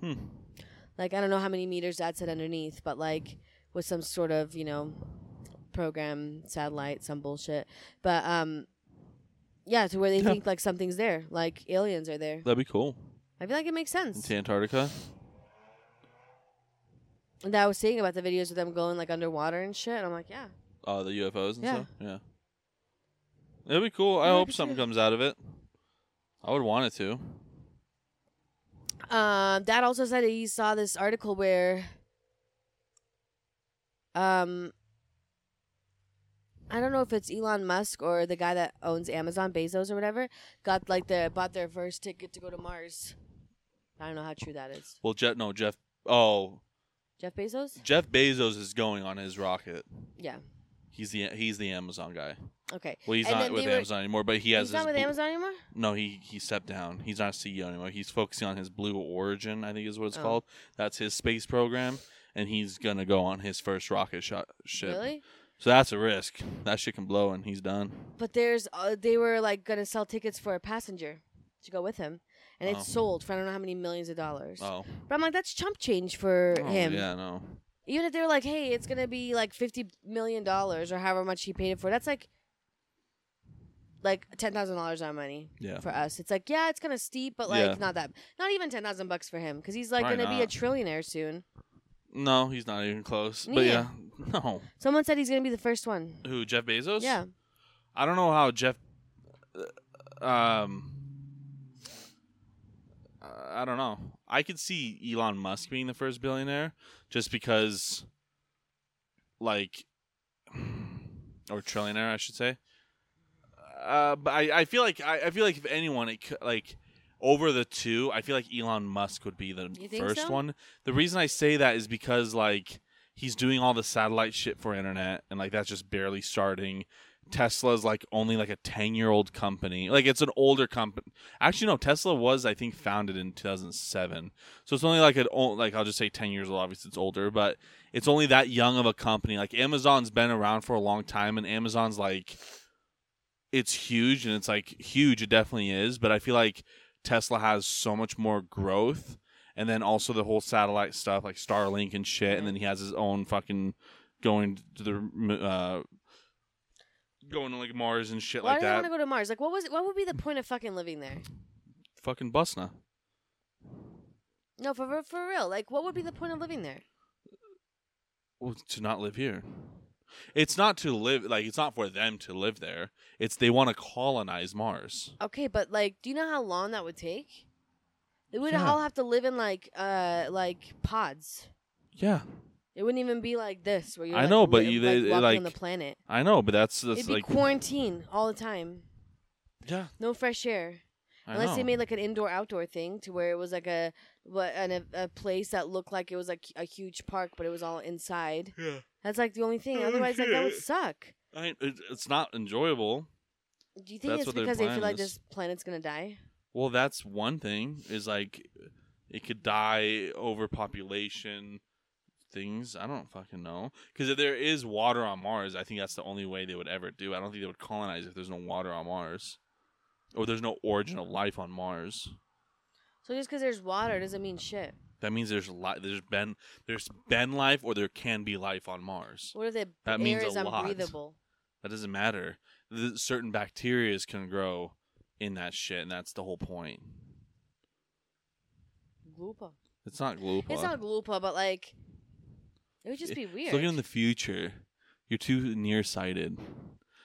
Hmm. like i don't know how many meters that's at underneath but like with some sort of you know program satellite, some bullshit. But um, yeah, to where they Yeah. think like something's there, like aliens are there. That'd be cool. I feel like it makes sense. To Antarctica. And I was saying about the videos of them going like underwater and shit. And I'm like, yeah, Oh, the UFOs and Yeah. stuff. Yeah. It'd be cool. I Yeah, hope me something comes out of it. I would want it to. Um, Dad also said that he saw this article where, um, I don't know if it's Elon Musk or the guy that owns Amazon, Bezos or whatever, got like the bought their first ticket to go to Mars. I don't know how true that is. Well, Jeff. No, Jeff. Oh, Jeff Bezos? Jeff Bezos is going on his rocket. Yeah. He's the he's the Amazon guy. Okay. Well, he's And not then with they were- Amazon anymore, but he has He's not with bl- Amazon anymore. No, he he stepped down. He's not a CEO anymore. He's focusing on his Blue Origin, I think is what it's Oh. called. That's his space program, and he's gonna go on his first rocket shot ship. Really? So that's a risk. That shit can blow, and he's done. But there's uh, they were like gonna sell tickets for a passenger to go with him, and Oh. it's sold for I don't know how many millions of dollars. Oh, But I'm like, that's chump change for Oh, him. Yeah, no. Even if they were like, hey, it's gonna be like fifty million dollars or however much he paid it for, that's like like ten thousand dollars on money Yeah. for us. It's like, yeah, it's kind of steep, but like Yeah. not that, not even ten thousand bucks for him because he's like Probably gonna be a trillionaire soon. No, he's not even close. But Yeah. yeah, no. Someone said he's gonna be the first one. Who? Jeff Bezos? Yeah, I don't know how Jeff. uh, Um. I don't know. I could see Elon Musk being the first billionaire, just because, like, or trillionaire, I should say. Uh, but I, I feel like I, I feel like if anyone, it could, like over the two, I feel like Elon Musk would be the first so? one. The reason I say that is because like he's doing all the satellite shit for internet, and like that's just barely starting. Tesla's like only like a 10 year old company. Like it's an older company. Actually, no, Tesla was, I think, founded in 2007. So it's only like an old, like I'll just say 10 years old. Obviously, it's older, but it's only that young of a company. Like Amazon's been around for a long time, and Amazon's like, it's huge and it's like huge. It definitely is. But I feel like Tesla has so much more growth. And then also the whole satellite stuff like Starlink and shit. And then he has his own fucking going to the, uh, going to like Mars and shit like that. why like do they that. want to go to Mars? Like, what was what would be the point of fucking living there? Fucking Busna. No, for for, for real. Like, what would be the point of living there? Well, to not live here. It's not to live like it's not for them to live there. It's they want to colonize Mars. Okay, but like, do you know how long that would take? They would Yeah. all have to live in like uh like pods. Yeah, It wouldn't even be like this where you're. I like, know, but li- you- like, they- walking like- on the planet. I know, but that's that's It'd be like quarantine all the time. yeah, No fresh air. I Unless know. they made like an indoor outdoor thing to where it was like a what an, a, a place that looked like it was like a huge park, but it was all inside. yeah. That's like the only thing. Oh, Otherwise, like that would shit. suck. I, it, it's not enjoyable. Do you think That's it's their because they feel plan like is. this planet's gonna die? Well, that's one thing. Is like it could die overpopulation things. I don't fucking know. Because if there is water on Mars, I think that's the only way they would ever do. I don't think they would colonize if there's no water on Mars, or there's no origin of life on Mars. So just because there's water doesn't mean shit. That means there's li- there's been there's been life or there can be life on Mars. What if the That air means a is lot. unbreathable? That doesn't matter. The, certain bacteria can grow in that shit, and that's the whole point. Glupa. It's not glupa. It's not glupa, but like it would just be It's weird. Looking in the future, you're too nearsighted.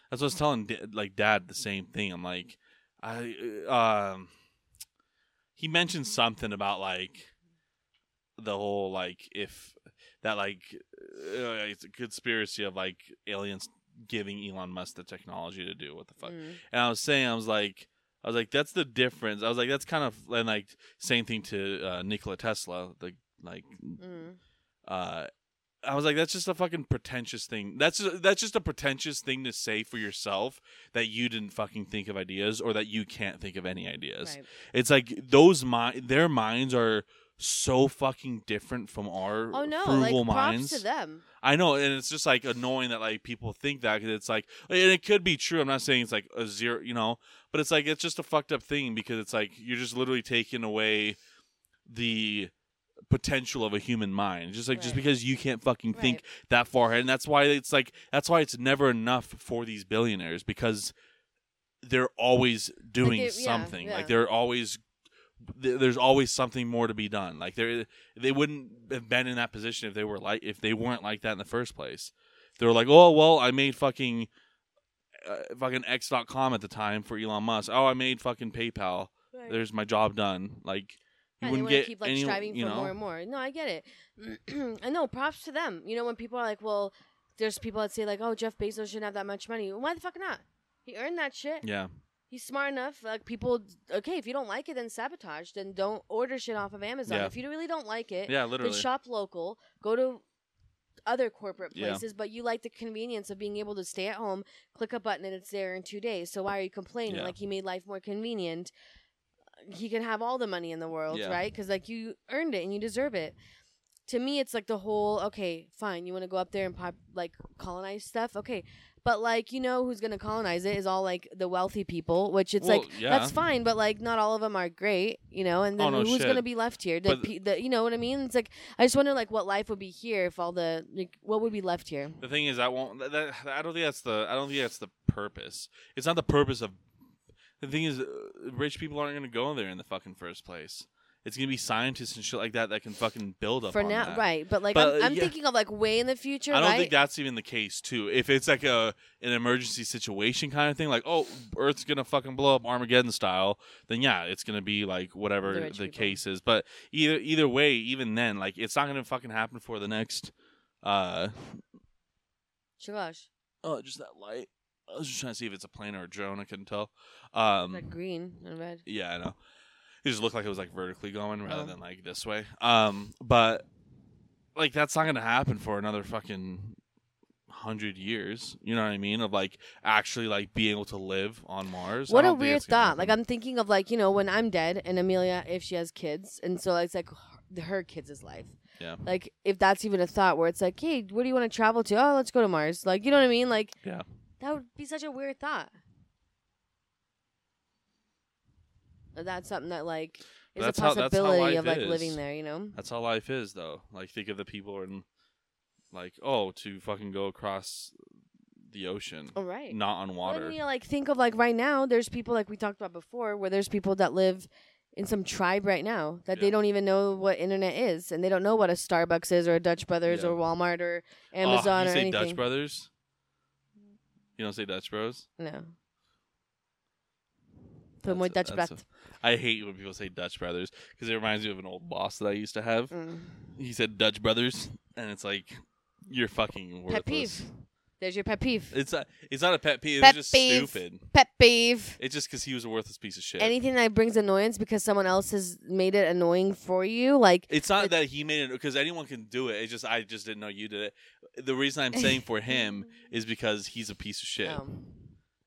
That's what I was telling da- like dad the same thing. I'm like, I uh, um, he mentioned something about like the whole like if that like uh, it's a conspiracy of like aliens giving Elon Musk the technology to do what the fuck. Mm. And I was saying, I was like, I was like, that's the difference. I was like, that's kind of and like same thing to uh, Nikola Tesla, the like Mm. uh I was like, that's just a fucking pretentious thing. That's just, that's just a pretentious thing to say for yourself that you didn't fucking think of ideas or that you can't think of any ideas. Right. It's like those mind, their minds are so fucking different from our Oh no! frugal Like props minds. to them. I know, and it's just like annoying that like people think that because it's like, and it could be true. I'm not saying it's like a zero, you know, but it's like it's just a fucked up thing because it's like you're just literally taking away the potential of a human mind. Just like just because you can't fucking think that far ahead, and that's why it's like that's why it's never enough for these billionaires because they're always doing they- yeah, something. yeah. Like they're always there's always something more to be done. Like they they wouldn't have been in that position if they were like if they weren't like that in the first place. They were like, oh well, I made fucking uh, fucking X.com at the time for Elon Musk. Oh, I made fucking PayPal. Right. There's my job done. Like you Yeah, they wouldn't wanna keep like any, striving for know. more and more. No, I get it. I know. Props to them. You know, when people are like, "Well," there's people that say like, "Oh, Jeff Bezos shouldn't have that much money." Why the fuck not? He earned that shit. Yeah, He's smart enough. Like people, okay, if you don't like it, then sabotage. Then don't order shit off of Amazon. Yeah. If you really don't like it, yeah, then literally. shop local. Go to other corporate Yeah. places, but you like the convenience of being able to stay at home, click a button, and it's there in two days. So why are you complaining? Yeah. Like he made life more convenient. He can have all the money in the world, Yeah. right? Because like you earned it and you deserve it. To me, it's like the whole okay, fine. You want to go up there and pop like colonize stuff, okay. But like you know who's gonna colonize it is all like the wealthy people, which it's Well, like yeah. that's fine, but like not all of them are great, you know. And Oh, then no who's shit. gonna be left here? The, pe- the you know what I mean? It's like I just wonder like what life would be here if all the like what would be left here. The thing is, I won't. That, that, I don't think that's the. I don't think that's the purpose. It's not the purpose of. The thing is, uh, rich people aren't going to go there in the fucking first place. It's going to be scientists and shit like that that can fucking build up For on now, that. right? But like But, I'm, I'm yeah. thinking of like way in the future, I don't right? think that's even the case too. If it's like a an emergency situation kind of thing, like oh, Earth's gonna fucking blow up Armageddon style, then yeah, it's gonna be like whatever The the, case is. But either either way, even then, like it's not gonna fucking happen for the next. uh Shalash, Oh, just that light. I was just trying to see if it's a plane or a drone. I couldn't tell. Um, like green and red. yeah, I know. It just looked like it was like vertically going rather Oh. than like this way. Um, but like that's not gonna happen for another fucking hundred years. You know what I mean? Of like actually like being able to live on Mars. What a weird thought. Like. I'm thinking of like you know when I'm dead and Amelia if she has kids, and so it's like her, her kids' life. Yeah. Like if that's even a thought where it's like, hey, where do you want to travel to? Oh, let's go to Mars. Like you know what I mean? Like Yeah. That would be such a weird thought. That's something that like is That's a how- that's how possibility life of like is. living there. You know? That's how life is, though. Like think of the people in, like oh, to fucking go across the ocean, All right. not on Well, water. then, you know, like think of like right now, there's people like we talked about before, where there's people that live in some tribe right now that they Yeah. don't even know what internet is, and they don't know what a Starbucks is or a Dutch Brothers Yeah. or Walmart or Oh, Amazon you or say anything. Dutch Brothers? You don't say Dutch Bros? No. Put more Dutch breath. I hate when people say Dutch Brothers because it reminds me of an old boss that I used to have. Mm. He said Dutch Brothers, and it's like you're fucking worthless. Pet peeve. There's your pet peeve. It's not. It's not a pet peeve. Pet it's just peeve. stupid. Pet peeve. It's just because he was a worthless piece of shit. Anything that brings annoyance because someone else has made it annoying for you, like it's not it- that he made it because anyone can do it. It's just I just didn't know you did it. The reason I'm saying for him is because he's a piece of shit, um,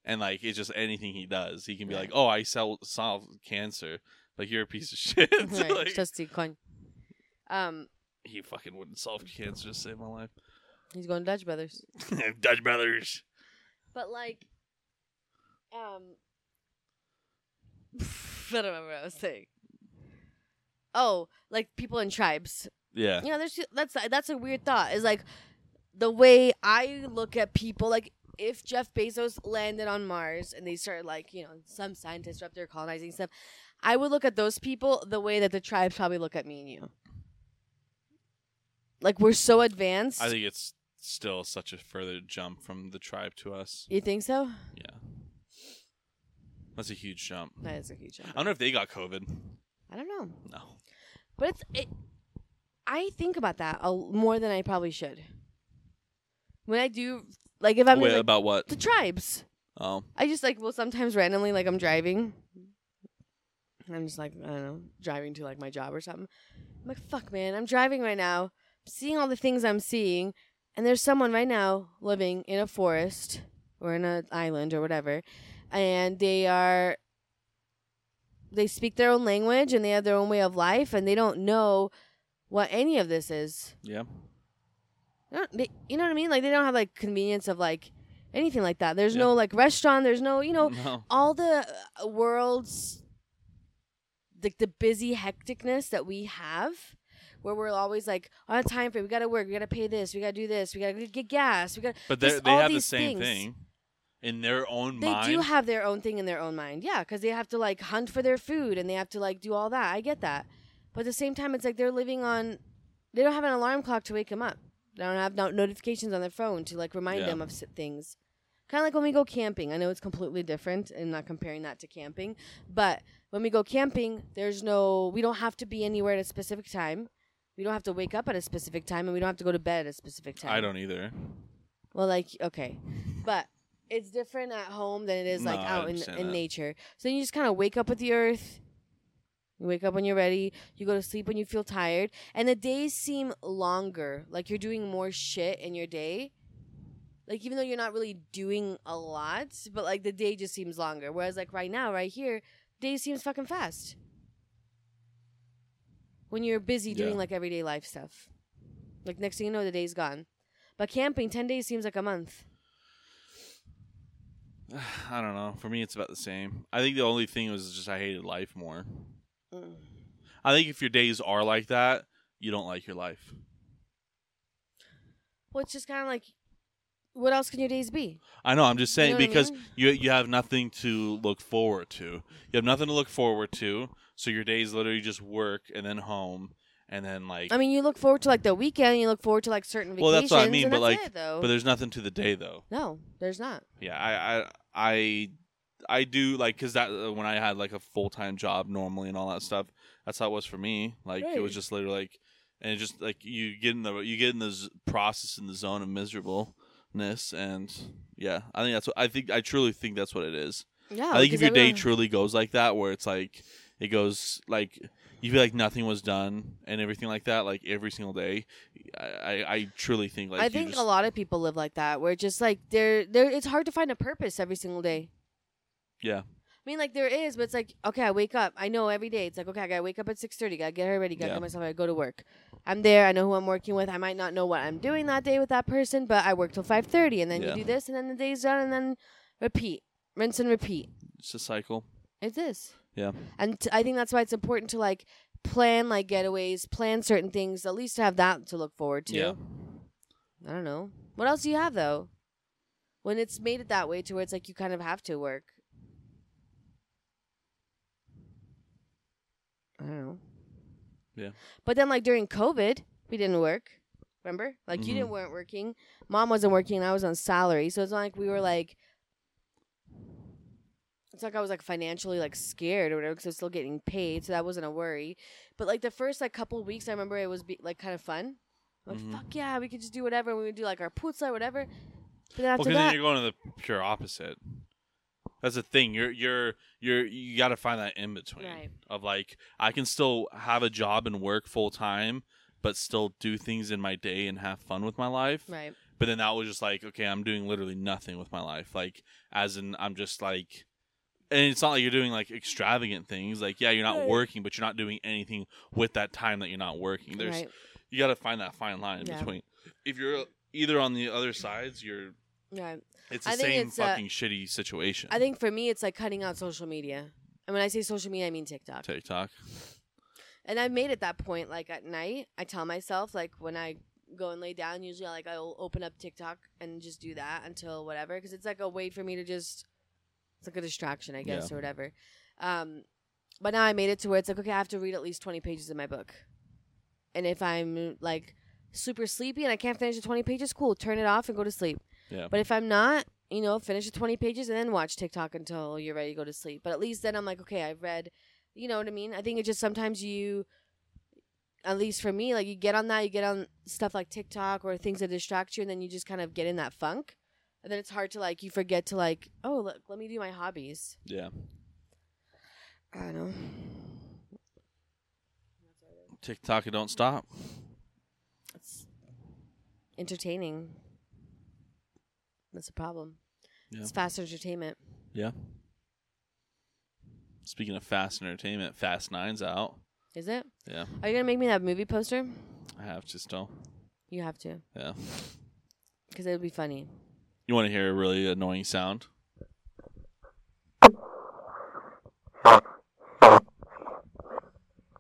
and like it's just anything he does, he can be Right. like, "Oh, I sell solve cancer." Like you're a piece of shit. right, Like, just coin. Um, he fucking wouldn't solve cancer to save my life. he's going to Dutch Brothers. Dutch Brothers. But like, um, I don't remember what I was saying. Oh, like people in tribes. Yeah. You know, there's that's that's a weird thought. Is like the way I look at people. Like if Jeff Bezos landed on Mars and they started like you know some scientists are up there colonizing stuff, I would look at those people the way that the tribes probably look at me and you. Like we're so advanced. I think it's still such a further jump from the tribe to us. you think so? Yeah. That's a huge jump. That is a huge jump. I don't know if they got COVID. I don't know. No. But it's it. I think about that a, more than I probably should. When I do, like if I'm in, Wait, like, about what? the tribes, Oh. I just like well sometimes randomly like I'm driving. and I'm just like I don't know driving to like my job or something. I'm like fuck man, I'm driving right now, seeing all the things I'm seeing, and there's someone right now living in a forest or in an island or whatever, and they are they speak their own language and they have their own way of life and they don't know what any of this is. Yeah. They you know what I mean? Like they don't have like convenience of like anything like that. There's Yeah. no like restaurant. There's no you know No. all the uh, world's like the busy hecticness that we have. where we're always like on a time frame. We gotta work. We gotta pay this. We gotta do this. We gotta get gas. We gotta. But they they have the same things. thing in their own mind. They mind. do have their own thing in their own mind. Yeah, because they have to like hunt for their food and they have to like do all that. I get that. But at the same time, it's like they're living on. They don't have an alarm clock to wake them up. They don't have no- notifications on their phone to like remind Yeah. them of s- things. Kind of like when we go camping. I know it's completely different and not comparing that to camping, but when we go camping, there's no. We don't have to be anywhere at a specific time. We don't have to wake up at a specific time, and we don't have to go to bed at a specific time. I don't either. Well, like okay, but it's different at home than it is like No, I out in understand in that. nature. So then you just kind of wake up with the earth. You wake up when you're ready. You go to sleep when you feel tired, and the days seem longer. Like you're doing more shit in your day. Like even though you're not really doing a lot, but like the day just seems longer. Whereas like right now, right here, day seems fucking fast. When you're busy doing Yeah. like everyday life stuff, like next thing you know, the day's gone. But camping, ten days seems like a month. I don't know. For me, it's about the same. I think the only thing was just I hated life more. Mm. I think if your days are like that, you don't like your life. Well, it's just kind of like, what else can your days be? I know. I'm just saying know what I because mean? you you have nothing to look forward to. You have nothing to look forward to, so your days literally just work and then home and then like. I mean, you look forward to like the weekend. You look forward to like certain Well, vacations. that's what I mean, but, like- it, but there's nothing to the day though. no, there's not. Yeah, I I I, I do like because that uh, when I had like a full time job normally and all that stuff, that's how it was for me. Like it was just literally like, and it just like you get in the you get in this process in the zone of miserableness, and yeah, I think that's what I think. I truly think that's what it is. Yeah, I think if because your day everyone- truly goes like that, where it's like it goes like you feel like nothing was done and everything like that, like every single day. I I, I truly think like I you think just, a lot of people live like that, where it's just like they're they're. It's hard to find a purpose every single day. Yeah I mean, like there is, but it's like okay, I wake up. I know every day. It's like okay, I gotta wake up at six thirty. Gotta get her ready. Gotta Yeah. get myself ready. Go to work. I'm there. I know who I'm working with. I might not know what I'm doing that day with that person, but I work till five thirty, and then Yeah. you do this, and then the day's done, and then repeat, rinse and repeat. it's a cycle. It is. Yeah. And t- I think that's why it's important to like plan like getaways, plan certain things, at least to have that to look forward to. Yeah. I don't know. What else do you have though? When it's made it that way to where it's like you kind of have to work. I don't know. Yeah. But then like during COVID, we didn't work. Remember? Like you Mhm. didn't weren't working. Mom wasn't working and I was on salary. So it's not like we were like it's like I was like financially like scared or whatever because I was still getting paid, so that wasn't a worry. But like the first like couple of weeks, I remember it was be- like kind of fun. Like Mhm. fuck yeah, we could just do whatever. We would do like our putzla or whatever. But then Well, after because then you're going to the pure opposite. That's the thing. You're you're you're you got to find that in between Right. of like I can still have a job and work full time, but still do things in my day and have fun with my life. right, But then that was just like okay, I'm doing literally nothing with my life. Like as in I'm just like. And it's not like you're doing like extravagant things. Like, yeah, you're not Right. working, but you're not doing anything with that time that you're not working. There's right, you got to find that fine line in Yeah. between. If you're either on the other sides, you're right. it's the I think same it's, uh, fucking shitty situation. I think for me, it's like cutting out social media. And when I say social media, I mean TikTok. TikTok. And I've made it that point. Like at night, I tell myself like when I go and lay down, usually I like I'll open up TikTok and just do that until whatever, because it's like a way for me to just it's like a distraction, I guess, Yeah. or whatever. Um, but now I made it to where it's like okay, I have to read at least twenty pages of my book, and if I'm like super sleepy and I can't finish the twenty pages, cool, turn it off and go to sleep. Yeah. But if I'm not, you know, finish the 20 pages and then watch TikTok until you're ready to go to sleep. But at least then I'm like, okay, I've read, you know what I mean? I think it's just sometimes you, at least for me, like you get on that, you get on stuff like TikTok or things that distract you, and then you just kind of get in that funk. And then it's hard to like, you forget to like, oh, look, let me do my hobbies. Yeah. I don't know. TikTok, it don't stop. It's entertaining. That's a problem. Yeah. It's fast entertainment. Yeah. Speaking of fast entertainment, Fast Nine's out. Is it? Yeah. Are you going to make me that movie poster? I have to still. You have to. Yeah. Because it would be funny. You want to hear a really annoying sound?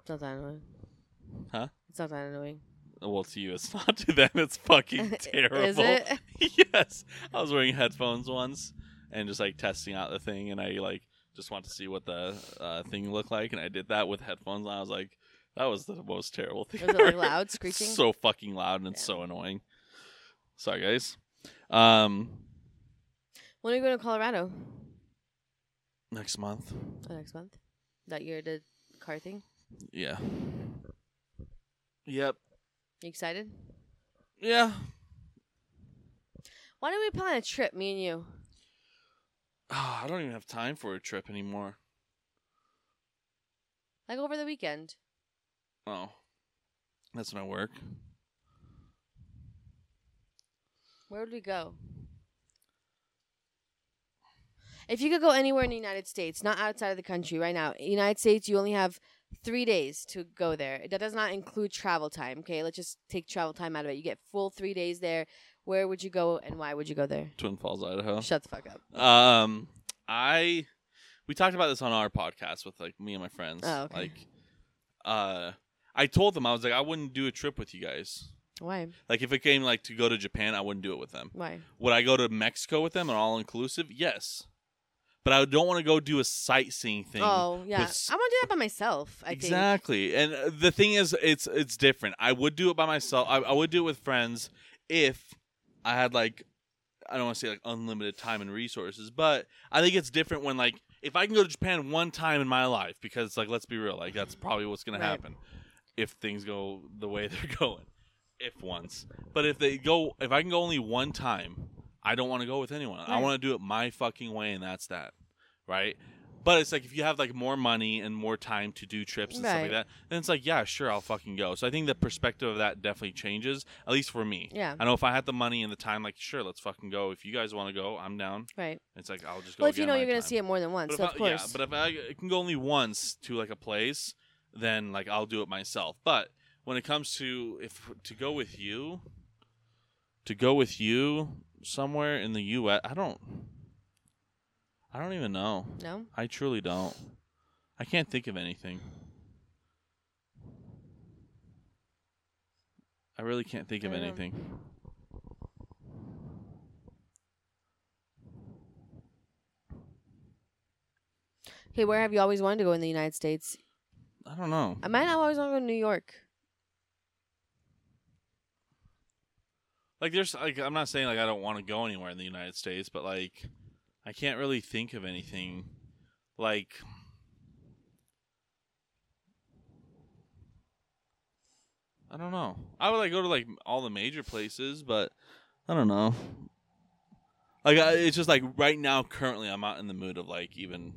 It's not that annoying. Huh? It's not that annoying. Well, to you, it's not. To them, it's fucking terrible. Is it? yes. I was wearing headphones once and just like testing out the thing, and I like just want to see what the uh, thing looked like, and I did that with headphones. on. I was like, that was the most terrible thing. Was it like loud, screeching? so fucking loud and it's Yeah. so annoying. Sorry, guys. Um, When are you going to Colorado? next month. Oh, next month. That year the car thing. Yeah. Yep. You excited? Yeah. Why don't we plan a trip, me and you? Ah, I don't even have time for a trip anymore. Like over the weekend. Oh, that's not work. Where would we go? If you could go anywhere in the United States, not outside of the country right now, United States, you only have three days to go there. That does not include travel time. Okay, let's just take travel time out of it. You get full three days there. Where would you go and why would you go there? Twin Falls, Idaho. Shut the fuck up. Um, I we talked about this on our podcast with like me and my friends. Oh, okay. Like, uh, I told them I was like I wouldn't do a trip with you guys. Why? Like if it came like to go to Japan, I wouldn't do it with them. Why? Would I go to Mexico with them and all inclusive? Yes. But I don't want to go do a sightseeing thing. Oh yeah, with I want to do that by myself. I think. exactly. And uh, the thing is, it's it's different. I would do it by myself. I, I would do it with friends if I had like I don't want to say like unlimited time and resources, but I think it's different when like if I can go to Japan one time in my life because like let's be real, like that's probably what's gonna Right. happen if things go the way they're going. If once, but if they go, if I can go only one time, I don't want to go with anyone. I want to do it my fucking way, and that's that, right? But it's like if you have like more money and more time to do trips and stuff like that, then it's like yeah, sure, I'll fucking go. So I think the perspective of that definitely changes, at least for me. Yeah. I know if I had the money and the time, like sure, let's fucking go. If you guys want to go, I'm down. Right. It's like I'll just go. Well, if you know you're gonna see it more than once, But so of I, course. yeah, but if I can go only once to like a place, then like I'll do it myself. But when it comes to if to go with you, to go with you somewhere in the U.S., I don't. I don't even know. no. I truly don't. I can't think of anything. I really can't think of know. anything. Okay, where have you always wanted to go in the United States? I don't know. I might not always want to go to New York. Like there's like I'm not saying like I don't want to go anywhere in the United States, but like I can't really think of anything like I don't know. I would like go to like all the major places, but I don't know. Like I, it's just like right now, currently, I'm not in the mood of like even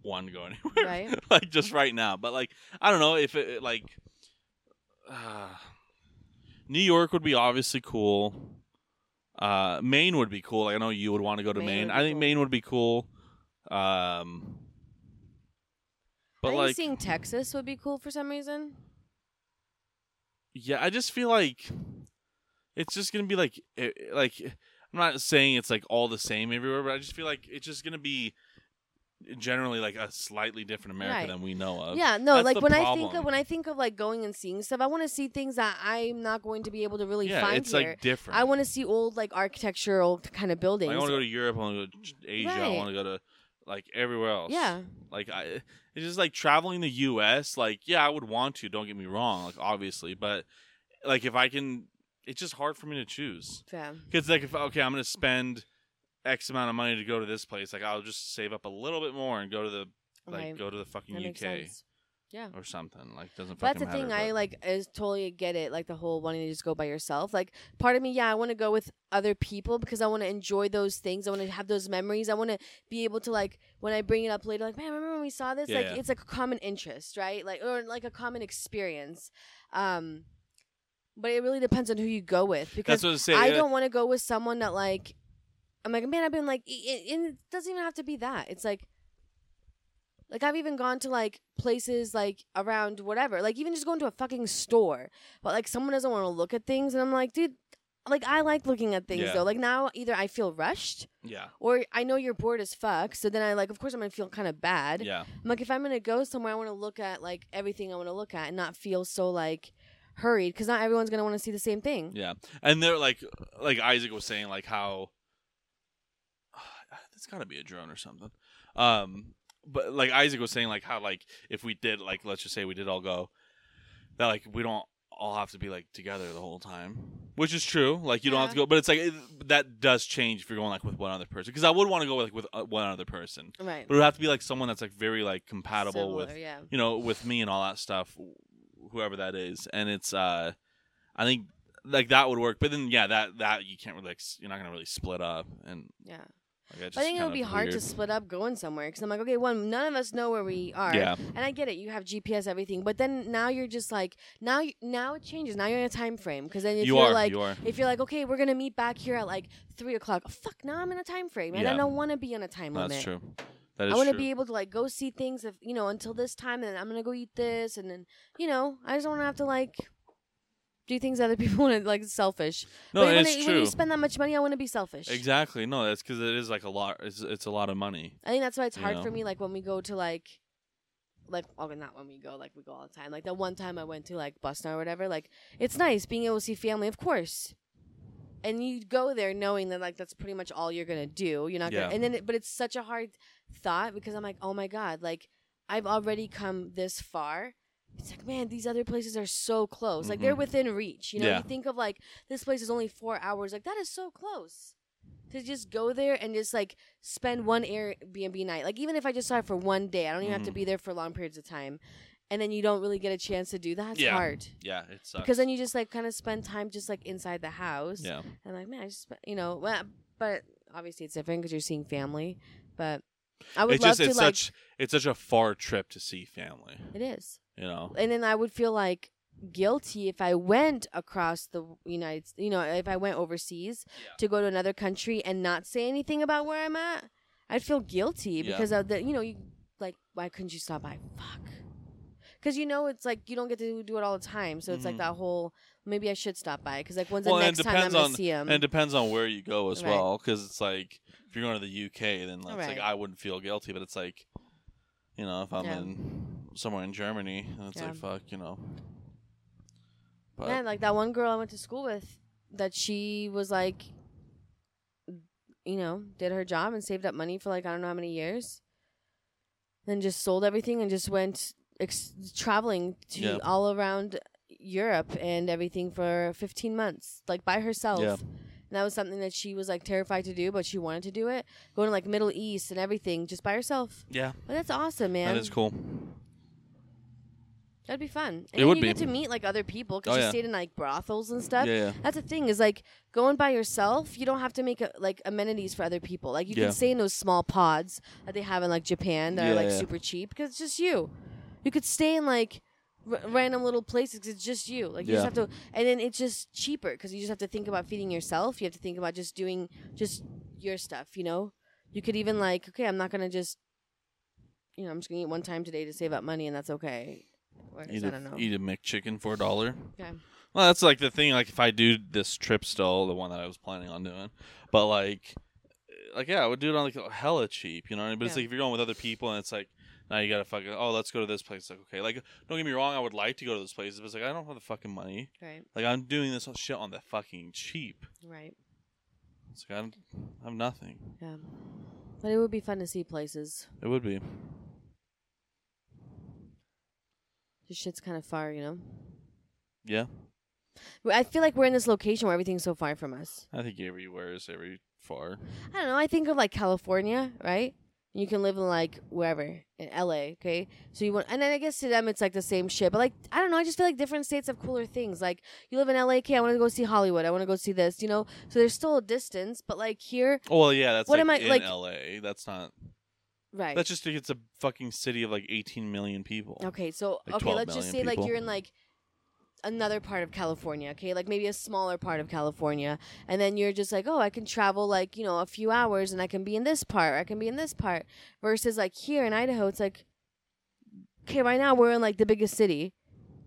one to go anywhere. Right. like just right now, but like I don't know if it, it, like uh, New York would be obviously cool. Uh, Maine would be cool. Like, I know you would want to go to Maine Maine. I think cool. Maine would be cool. Um, but I like, seeing Texas would be cool for some reason. yeah, I just feel like it's just gonna be like, eh, like I'm not saying it's like all the same everywhere, but I just feel like it's just gonna be generally like a slightly different America Right. than we know of. Yeah, no, That's like when I think of when I think of like going and seeing stuff, I want to see things that I'm not going to be able to really yeah, find it's here. like different. I want to see old like architectural kind of buildings. Like, I want to go to Europe. I want to go to Asia. I want to go to like everywhere else. yeah, Like I, it's just like traveling the U.S. Like yeah, I would want to. Don't get me wrong. Like obviously, but like if I can, it's just hard for me to choose. yeah, Because like if okay, I'm gonna spend X amount of money to go to this place. Like I'll just save up a little bit more and go to the like right. go to the fucking that UK Yeah. or something. Like doesn't that's the thing. matter, I like is totally get it. Like the whole wanting to just go by yourself. Like part of me, yeah, I want to go with other people because I want to enjoy those things. I want to have those memories. I want to be able to like when I bring it up later, like man, remember when we saw this? Like Yeah. it's like a common interest, right? Like or like a common experience. Um, but it really depends on who you go with because That's what I say. I yeah. don't want to go with someone that like I'm like man I've been like it, it, it doesn't even have to be that it's like like I've even gone to like places like around whatever like even just going to a fucking store but like someone doesn't want to look at things and I'm like dude like I like looking at things Yeah. though like now either I feel rushed Yeah. or I know you're bored as fuck so then I like of course I'm gonna feel kind of bad Yeah. I'm like if I'm gonna go somewhere I want to look at like everything I want to look at and not feel so like hurried because not everyone's gonna want to see the same thing. Yeah, and they're like, like Isaac was saying, like how it's got to be a drone or something. Um, but like Isaac was saying, like how like if we did like let's just say we did all go, that like we don't all have to be like together the whole time, which is true. Like you don't have to go, but it's like it, that does change if you're going like with one other person. Because I would want to go like with uh, one other person, Right. but it would have to be like someone that's like very like compatible Similar, with yeah. you know, with me and all that stuff, whoever that is, and it's uh, I think like that would work. But then yeah, that that you can't really like, you're not gonna really split up, and Yeah. Like, I think it would be of hard to split up going somewhere because I'm like, okay, one, none of us know where we mm, are. Yeah, And I get it, you have GPS, everything, but then now you're just like, now, you- now it changes. Now you're in a time frame because then if you are like, you are. if you're like, okay, we're gonna meet back here at like three o'clock. Oh, fuck, now I'm in a time frame, and I don't want to be on a time limit. That's true. That is true. I want to be able to like go see things if you know until this time, and I'm gonna go eat this, and then you know I just don't want to have to like do things other people want to like selfish. no, but when, it's when true. you spend that much money, I want to be selfish. Exactly. No, that's because it is like a lot. It's it's a lot of money. I think that's why it's hard know? for me. Like when we go to like, like okay, not when we go, like we go all the time. Like the one time I went to like Boston or whatever. Like it's nice being able to see family, of course. And you go there knowing that like that's pretty much all you're gonna do. You're not Yeah. gonna, and then it, but it's such a hard thought because I'm like, oh my god, like I've already come this far. It's like, man, these other places are so close. Like they're Mhm. within reach. You know, Yeah. you think of like this place is only four hours. Like that is so close to just go there and just like spend one Airbnb night. Like even if I just saw it for one day, I don't even have to Mhm. be there for long periods of time. And then you don't really get a chance to do that. It's Yeah. hard Yeah, it sucks. because then you just like kind of spend time just like inside the house. yeah, And like, man, I just you know, well, but obviously it's different because you're seeing family. But I would it's love just to it's like. such it's such a far trip to see family. it is. You know. and then I would feel like guilty if I went across the United, States, you know, if I went overseas Yeah. to go to another country and not say anything about where I'm at. I'd feel guilty Yeah. because of the, you know, you like, why couldn't you stop by? Fuck. Because you know, it's like you don't get to do it all the time, so it's like Mhm. that whole. Maybe I should stop by because like when's Well, the next time I'm gonna on- see him? And it depends on where you go as Right. well, because it's like if you're going to the UK, then it's like Right. I wouldn't feel guilty, but it's like, you know, if I'm Yeah. in somewhere in Germany, and it's Yeah. like fuck, you know. But Man, like that one girl I went to school with, that she was like, you know, did her job and saved up money for like I don't know how many years. Then just sold everything and just went ex- traveling to Yeah. all around Europe and everything for 15 months, like by herself. Yeah. And that was something that she was like terrified to do, but she wanted to do it. Going to like Middle East and everything just by herself. yeah, But that's awesome, man. that is cool. That'd be fun. And It would you be. get to meet like other people because Oh, you yeah. stayed in like brothels and stuff. Yeah, yeah, That's the thing is like going by yourself. You don't have to make a, like amenities for other people. Like you Yeah. can stay in those small pods that they have in like Japan that are like yeah. super cheap because it's just you. You could stay in like r- random little places 'cause it's just you. Like you Yeah. just have to, and then it's just cheaper because you just have to think about feeding yourself. You have to think about just doing just your stuff. You know, you could even like okay, I'm not gonna just, you know, I'm just gonna eat one time today to save up money and that's okay. Whereas, eat I don't know. eat a McChicken for a dollar. Okay. Well, that's like the thing. Like if I do this trip still, the one that I was planning on doing, but like, like yeah, I would do it on like hella cheap. You know what I mean? But it's Yeah. like if you're going with other people and it's like. Now you gotta fucking oh let's go to this place like okay like don't get me wrong I would like to go to those places but it's like I don't have the fucking money Right. like I'm doing this shit on the fucking cheap Right. it's like I don't- I have nothing Yeah. But it would be fun to see places. it would be This shit's kind of far, you know. yeah I feel like we're in this location where everything's so far from us. I think everywhere is every far I don't know. I think of like California, right? You can live in like wherever in LA, okay? So you want, and then I guess to them it's like the same shit. But like I don't know. I just feel like different states have cooler things. Like you live in LA, okay? I want to go see Hollywood. I want to go see this, you know. So there's still a distance, but like here, oh well yeah that's What like am I- in like- L.A. that's not right? that's just it's a fucking city of like 18 million people Okay, so Like okay, 12 let's just say million like people. you're in like another part of California, okay? Like maybe a smaller part of California. And then you're just like, "Oh, I can travel like, you know, a few hours and I can be in this part, or I can be in this part." Versus like here in Idaho, it's like okay, right now we're in like the biggest city.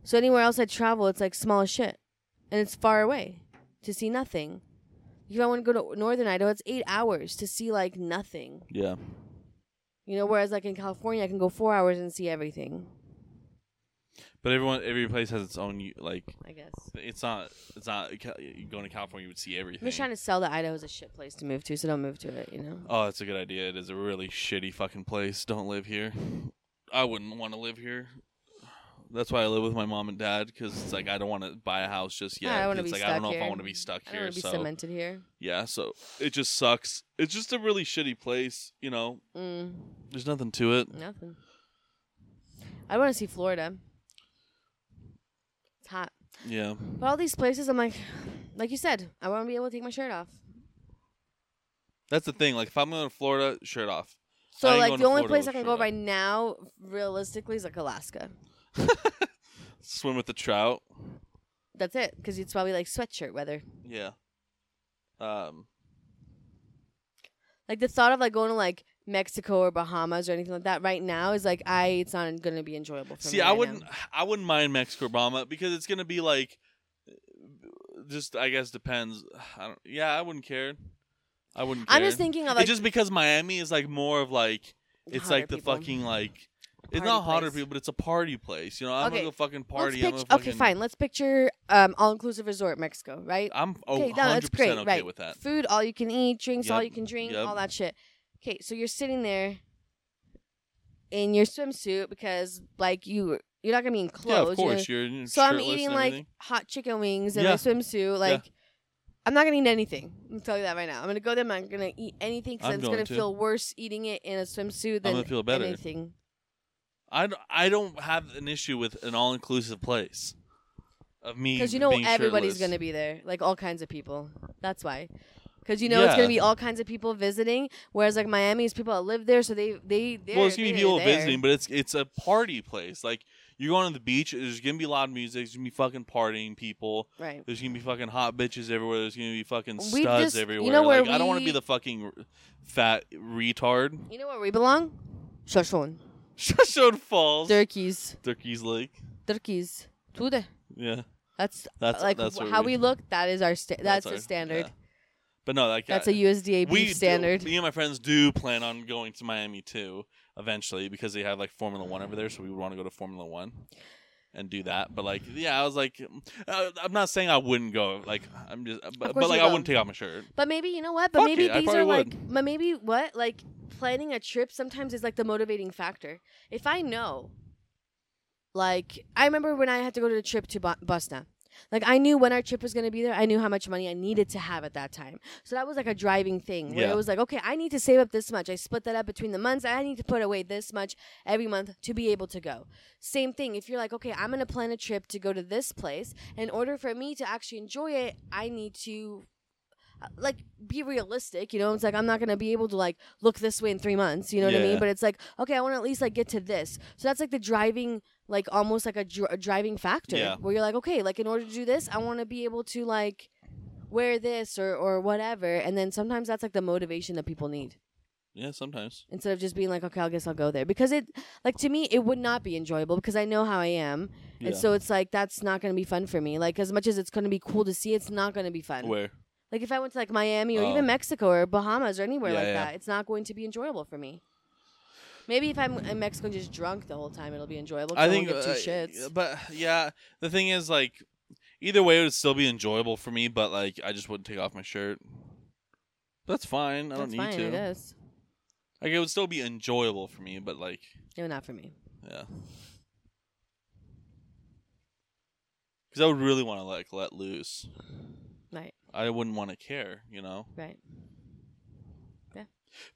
So anywhere else I travel, it's like small as shit. And it's far away to see nothing. If I want to go to northern Idaho, it's 8 hours to see like nothing. yeah. You know, whereas like in California, I can go 4 hours and see everything. But everyone, every place has its own like. I guess. It's not. It's not. Going to California, you would see everything. I'm just trying to sell that Idaho's a shit place to move to, so don't move to it. You know. Oh, that's a good idea. It is a really shitty fucking place. Don't live here. I wouldn't want to live here. That's why I live with my mom and dad because it's like I don't want to buy a house just yet. I don't want to it's be like stuck I don't know here. if I want to be stuck I here. be So cemented here. yeah, so it just sucks. It's just a really shitty place. You know, Mm, there's nothing to it. nothing. I want to see Florida. Hot. Yeah, But all these places, I'm like, like you said, I want to be able to take my shirt off. that's the thing. Like if I'm going to Florida, shirt off. So ain't like going the to only Florida place with I can shirt go off. right now, realistically, is like Alaska. Swim with the trout. That's it, because it's probably like sweatshirt weather. Yeah. Um. Like the thought of like going to like Mexico or Bahamas or anything like that right now is like I it's not going to be enjoyable for See, me. See, I right wouldn't. now. I wouldn't mind Mexico or Obama because it's gonna be like, just I guess depends. I don't. Yeah, I wouldn't care. I wouldn't. Care. I'm just thinking of like it's just because Miami is like more of like it's like the people. fucking like it's Party not hotter people, but it's a party place. You know, I'm Okay, gonna go fucking party. I'm pict- gonna okay, fine. Let's picture um all inclusive resort Mexico, right? I'm oh, okay, no, that's great, okay right? with that. Food, all you can eat, drinks, all you can drink, yep. all that shit. Okay, so you're sitting there in your swimsuit because like you you're not gonna be in clothes. Yeah, of course. You're, you're So I'm eating like hot chicken wings in Yeah. my swimsuit. Like, I'm not gonna eat anything. I'm telling you that right now. I'm gonna go there. I'm not gonna eat anything because I'm it's going gonna to. feel worse eating it in a swimsuit I'm than gonna feel better. anything. I don't, I don't have an issue with an all inclusive place. Of me, Because you know everybody's shirtless. gonna be there, like all kinds of people. That's why. Because you know it's gonna be all kinds of people visiting, whereas like Miami is people that live there, so they they Well, it's gonna be people there. visiting, but it's it's a party place. Like you're going to the beach. There's gonna be loud music. There's gonna be fucking partying people. Right. There's gonna be fucking hot bitches everywhere. There's gonna be fucking We've studs just- you everywhere. know where like I don't want to be the fucking fat retard. You know where we belong? Shoshone. Shoshone Falls, Turkeys. Turkey's Lake. Turkeys. Tude. Yeah, That's that's like that's how we look. That is our sta- that's, our- a standard. yeah. But no, like That's I- a USDA we do- standard. me and my friends do plan on going to Miami too eventually because they have like Formula One over there, so we would want to go to Formula One and do that. But like, yeah, I was like, uh, I'm not saying I wouldn't go. Like, I'm just, but, but you like, I will. wouldn't take off my shirt. But maybe you know what? But Fuck maybe it, I these probably are like. would. But maybe what? Like planning a trip sometimes is like the motivating factor. If I know, like I remember when I had to go to the trip to Bo- Bosnia. Like I knew when our trip was gonna be there. I knew how much money I needed to have at that time. So that was like a driving thing where Yeah. it was like, okay, I need to save up this much. I split that up between the months. I need to put away this much every month to be able to go. Same thing. If you're like, okay, I'm gonna plan a trip to go to this place. In order for me to actually enjoy it, I need to uh, like be realistic you know it's like i'm not gonna be able to like look this way in three months you know what i mean but it's like okay i want to at least like get to this so that's like the driving like almost like a, dr- a driving factor Yeah. where you're like okay like in order to do this i want to be able to like wear this or or whatever and then sometimes that's like the motivation that people need Yeah, sometimes. instead of just being like okay i guess i'll go there because it like to me it would not be enjoyable because i know how i am Yeah. and so it's like that's not going to be fun for me like as much as it's going to be cool to see it's not going to be fun Where? like if I went to like Miami or Oh. even Mexico or Bahamas or anywhere Yeah, like yeah. that, it's not going to be enjoyable for me. Maybe if I'm in Mexico just drunk the whole time, it'll be enjoyable. I won't think, give two uh, shits. but yeah, the thing is, like, either way, it would still be enjoyable for me. But like, I just wouldn't take off my shirt. That's fine. I don't need fine. to. It is. Like, it would still be enjoyable for me. But like, No, not for me. yeah. Because I would really want to like let loose. Right. I wouldn't want to care, you know. Right.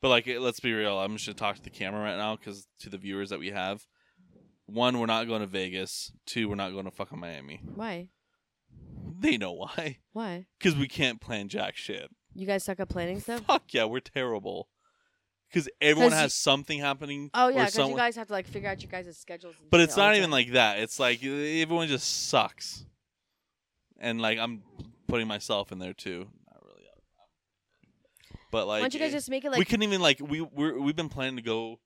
But like, let's be real. I'm just gonna talk to the camera right now because to the viewers that we have, one, we're not going to Vegas. Two, we're not going to fucking Miami. Why? They know why. Why? Because we can't plan jack shit. You guys suck at planning stuff. Fuck yeah, we're terrible. Because everyone 'Cause has something happening. Oh or yeah, because you guys have to like figure out your guys' schedules. and But shit it's all not the even time. like that. It's like everyone just sucks, and like I'm putting myself in there too. But like, Why don't you guys just make it like we couldn't even like we we're, we've been planning to go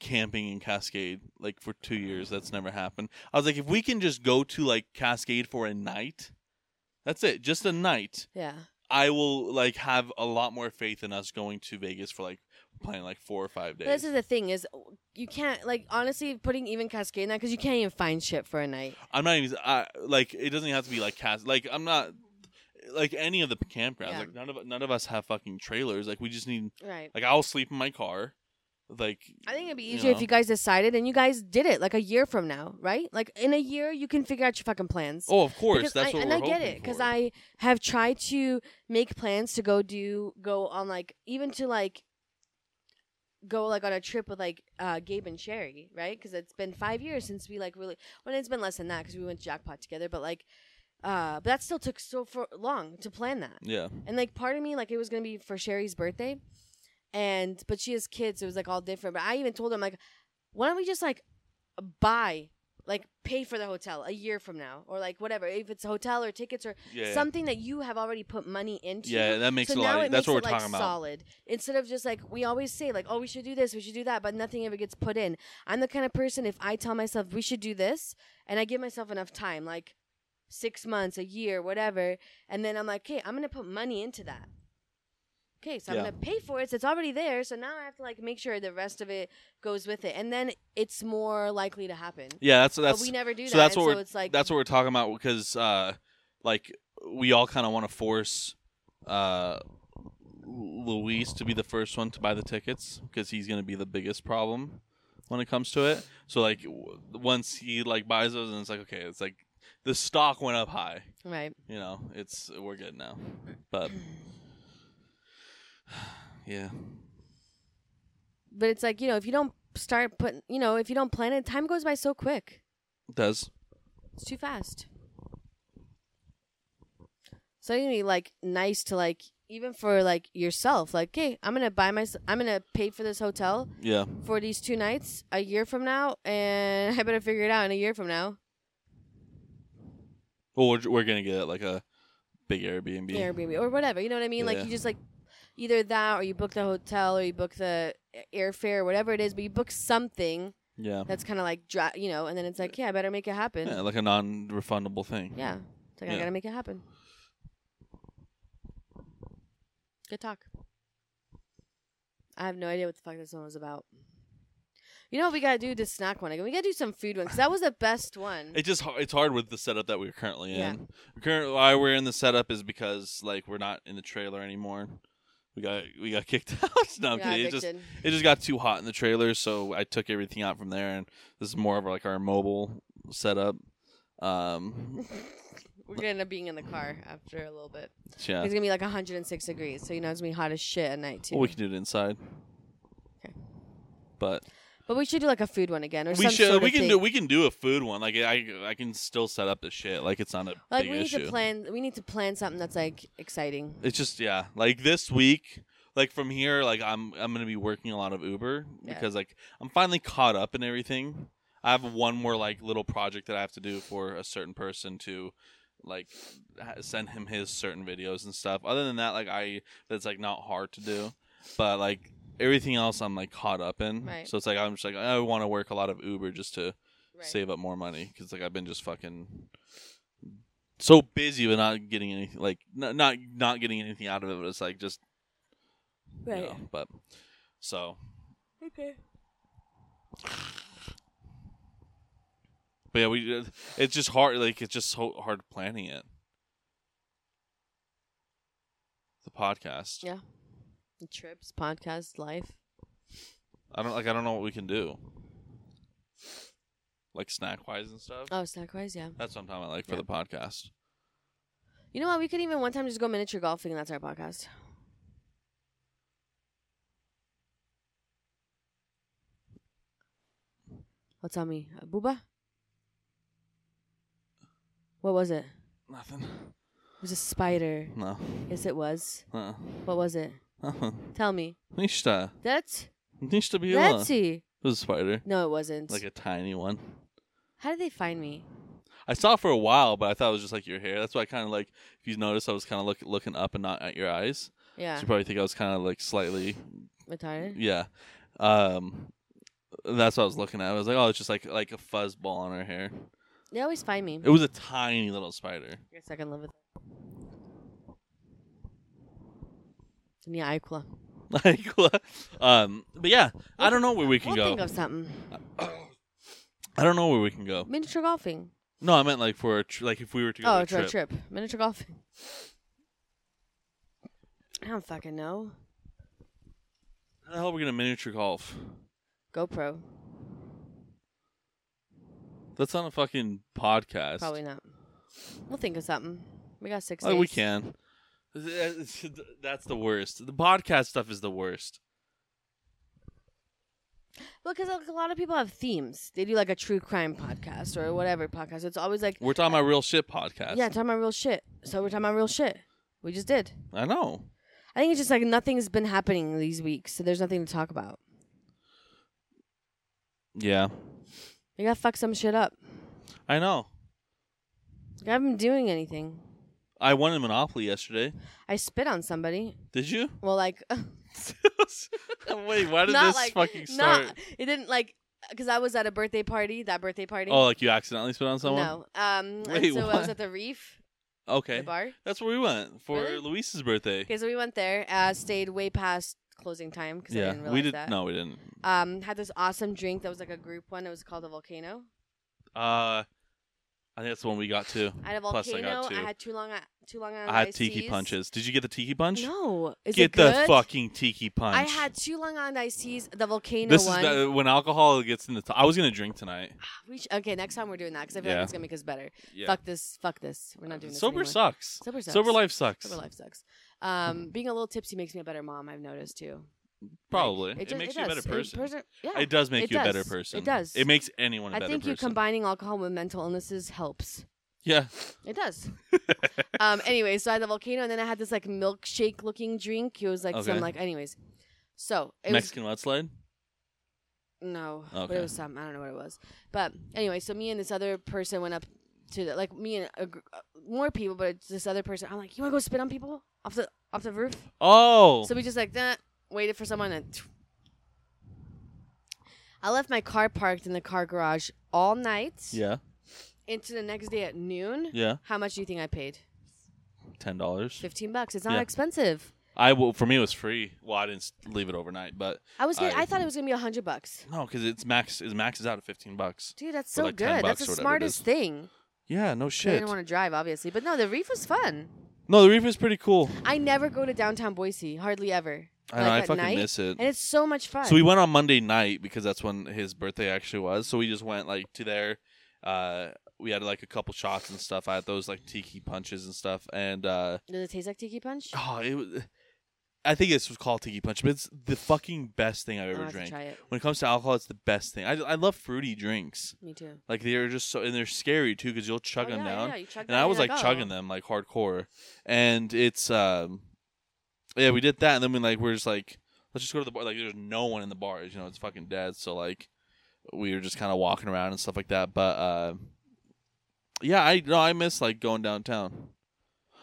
camping in Cascade like for two years. That's never happened. I was like, if we can just go to like Cascade for a night, that's it, just a night. yeah. I will like have a lot more faith in us going to Vegas for like planning like four or five days. But this is the thing is you can't like honestly putting even Cascade in that because you can't even find shit for a night. I'm not even I, like it doesn't have to be like cast like I'm not like any of the campgrounds. Yeah. Like none of none of us have fucking trailers. Like we just need Right. like I'll sleep in my car. Like I think it'd be you easier if you guys decided and you guys did it like a year from now, right? Like in a year you can figure out your fucking plans. oh of course Because that's I, what and I get it because. I have tried to make plans to go do go on like even to like go like on a trip with like uh Gabe and Sherry, right? Because it's been five years since we like really. Well, it's been less than that because we went jackpot together, but like, uh, but that still took so for long to plan that. yeah And like part of me like it was gonna be for Sherry's birthday, and but she has kids, so it was like all different. But I even told him like, why don't we just like buy like pay for the hotel a year from now or like whatever if it's a hotel or tickets or yeah something that you have already put money into. yeah that makes so a lot. Of, that's what we're like talking about. solid instead of just like we always say like oh we should do this we should do that but nothing ever gets put in. I'm the kind of person if I tell myself we should do this and I give myself enough time like six months a year whatever and then I'm like okay I'm gonna put money into that. Okay, so I'm gonna pay for it. So it's already there. So now I have to like make sure the rest of it goes with it, and then it's more likely to happen. Yeah, that's that's but we never do so that. that's what so we're- it's like that's what we're talking about because uh like we all kind of want to force uh Luis to be the first one to buy the tickets because he's going to be the biggest problem when it comes to it. So like w- once he like buys those and it's like okay, it's like the stock went up high, right. you know. It's we're good now. But yeah. But it's like you know if you don't start putting you know if you don't plan it, time goes by so quick. It does. It's too fast. So gonna be like nice to like even for like yourself. Like, okay, I'm gonna buy my I'm gonna pay for this hotel Yeah. for these two nights a year from now, and I better figure it out in a year from now. Well, we're we're going to get like a big Airbnb. Airbnb or whatever. You know what I mean? Like you just like either that or you book the hotel or you book the airfare or whatever it is, but you book something Yeah. that's kind of like dry, you know, and then it's like, yeah, I better make it happen. Yeah, Yeah, like a non-refundable thing. Yeah. It's like I gotta make it happen. Good talk. I have no idea what the fuck this one was about. You know what we gotta do this snack one again? We gotta do some food one because that was the best one. It just it's hard with the setup that we're currently Yeah. in. Currently, why we're in the setup is because like we're not in the trailer anymore. We got we got kicked out. no, Yeah. It just it just got too hot in the trailer, so I took everything out from there, and this is more of like our mobile setup. Um, We're gonna end up being in the car after a little bit. yeah. It's gonna be like 106 degrees, so you know it's gonna be hot as shit at night too. Well, we can do it inside. Okay. But But we should do like a food one again, or something. we some should sort we of can thing. do we can do a food one. Like I I can still set up the shit. Like it's not a like big we need issue. to plan. We need to plan something that's like exciting. It's just yeah, like this week, like from here, like I'm I'm gonna be working a lot of Uber Yeah. because like I'm finally caught up in everything. I have one more like little project that I have to do for a certain person to like ha- send him his certain videos and stuff. Other than that, like I that's like not hard to do, but like everything else I'm like caught up in. Right. So it's like I'm just like I want to work a lot of Uber just to Right. save up more money because like I've been just fucking so busy but not getting anything like not not, not getting anything out of it. But it's like just you Right. know, but so Okay. but yeah, we uh, it's just hard. Like it's just so hard planning it. The podcast. Yeah. Trips, podcast, life. I don't like. I don't know what we can do. Like snack wise and stuff. Oh, snack wise, yeah. That's what I'm talking about. Like for Yeah. the podcast. You know what? We could even one time just go miniature golfing, and that's our podcast. What's on me? Uh, Booba? What was it? Nothing. It was a spider. No. Yes, it was. Uh. What was it? Tell me. Nishta. That's Nishta Bila. let's see. It was a spider. No, it wasn't. Like a tiny one. How did they find me? I saw it for a while, but I thought it was just like your hair. That's why I kind of like. If you notice, I was kind of look, looking up and not at your eyes. Yeah, So you probably think I was kind of like slightly, retarded. yeah. Um, that's what I was looking at. I was like, oh, it's just like like a fuzz ball on her hair. They always find me. It was a tiny little spider. I guess I can live with Yeah, Aikula. like, um, but yeah, I don't know where we can we'll go. think of something. I don't know where we can go. Miniature golfing. No, I meant like for a tr- like if we were to go Oh, on a trip. trip. Miniature golfing. I don't fucking know. How the hell are we gonna miniature golf? GoPro. That's on a fucking podcast. Probably not. We'll think of something. We got six Oh, days. Oh, we can. That's the worst. The podcast stuff is the worst. Well, because like, a lot of people have themes. They do like a true crime podcast or whatever podcast. It's always like, We're talking about real shit podcast. yeah, talking about real shit. So we're talking about real shit. We just did. I know. I think it's just like nothing's been happening these weeks, so there's nothing to talk about. Yeah, You gotta fuck some shit up. I know. I haven't been doing anything. I won in Monopoly yesterday. I spit on somebody. Did you? Well, like, Wait, why did not this like, fucking start? Not, it didn't like, because I was at a birthday party. That birthday party. Oh, like you accidentally spit on someone? No. Um. Wait, so I was at the Reef, Okay, the bar. that's where we went for Really? Luis's birthday. Okay, so we went there. Uh, stayed way past closing time because I yeah, didn't realize we did. that. No, we didn't. Um, had this awesome drink that was like a group one. It was called a volcano. Uh, I think that's the one we got too. I had a Plus I volcano. got two. I had two long, two long island I had iced tiki teas. punches. Did you get the tiki punch? No, is Get it good? the fucking tiki punch. I had two long island iced teas. The volcano This one. is the, when alcohol gets in the. T- I was gonna drink tonight. we sh- okay, next time we're doing that because I feel Yeah. like it's gonna make us better. Yeah. Fuck this. Fuck this. We're not doing this Sober anymore. sucks. Sober sucks. Sober life sucks. Sober life sucks. Um, being a little tipsy makes me a better mom. I've noticed too. Probably. Like, It, ju- makes you a better does. It person. person- yeah, It does make it you a better person. It does. It makes anyone a I better think you combining alcohol with mental illnesses helps. yeah. It does. um. Anyway, so I had the volcano, and then I had this like milkshake looking drink. It was like Okay. some like. Anyways, so it Mexican mudslide. was no, but it was some. I don't know what it was. But anyway, so me and this other person went up to the like me and a, uh, more people, but it's this other person. I'm like, you want to go spit on people off the off the roof? Oh. So we just like that waited for someone and. I left my car parked in the car garage all night yeah. into the next day at noon. Yeah. How much do you think I paid? Ten dollars. Fifteen bucks. It's not Yeah. expensive. I will. For me, it was free. Well, I didn't s- leave it overnight, but I was. Gonna, I- I, thought it was gonna be a hundred bucks. no, because it's max. Is max is out at fifteen bucks. Dude, that's so like 10 good. That's the whatever it smartest is. thing. Yeah. No shit. I shit. didn't want to drive, obviously, but no, the reef was fun. No, the reef is pretty cool. I never go to downtown Boise, hardly ever. I know. Like I at fucking night, miss it. and it's so much fun. So we went on Monday night because that's when his birthday actually was. So we just went like to there. Uh, we had like a couple shots and stuff. I had those like tiki punches and stuff, and uh, Does it taste like tiki punch? oh, it was. I think this was called tiki punch, but it's the fucking best thing I've I'll ever have to drank. try it. When it comes to alcohol, it's the best thing. I, I love fruity drinks. Me too. Like they're just so, and they're scary too because you'll chug oh, them yeah, down. Yeah, you chug And that I and was you're like oh. chugging them like hardcore, and it's um, yeah, we did that, and then we like we're just like let's just go to the bar. Like there's no one in the bars, you know, it's fucking dead. So like we were just kind of walking around and stuff like that. But uh, yeah, I no, I miss like going downtown.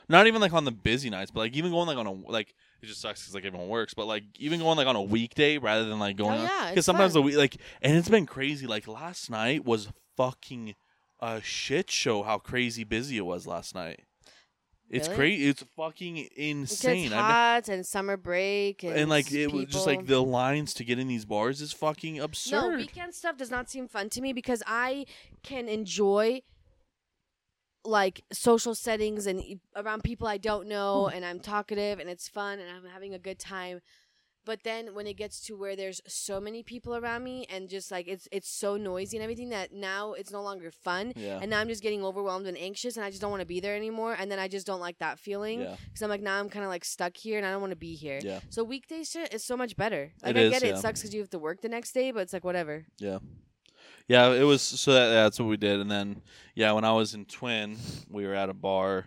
Not even like on the busy nights, but like even going like on a like it just sucks because like everyone works, but like even going like on a weekday rather than like going Oh, on yeah, because sometimes fun. the week like and it's been crazy. Like last night was fucking a shit show. How crazy busy it was last night. It's Really? crazy. It's fucking insane. It's hot and summer break and, and like it was just like the lines to get in these bars is fucking absurd. No, weekend stuff does not seem fun to me because I can enjoy like social settings and around people I don't know hmm. and I'm talkative and it's fun and I'm having a good time. But then when it gets to where there's so many people around me and just like it's it's so noisy and everything that now it's no longer fun yeah. and now I'm just getting overwhelmed and anxious and I just don't want to be there anymore and then I just don't like that feeling yeah. because I'm like now I'm kind of like stuck here and I don't want to be here. Yeah. So weekday shit is so much better. Like It I is, get it, yeah. it sucks because you have to work the next day, but it's like whatever. Yeah. Yeah, it was so that, that's what we did and then yeah, when I was in Twin, we were at a bar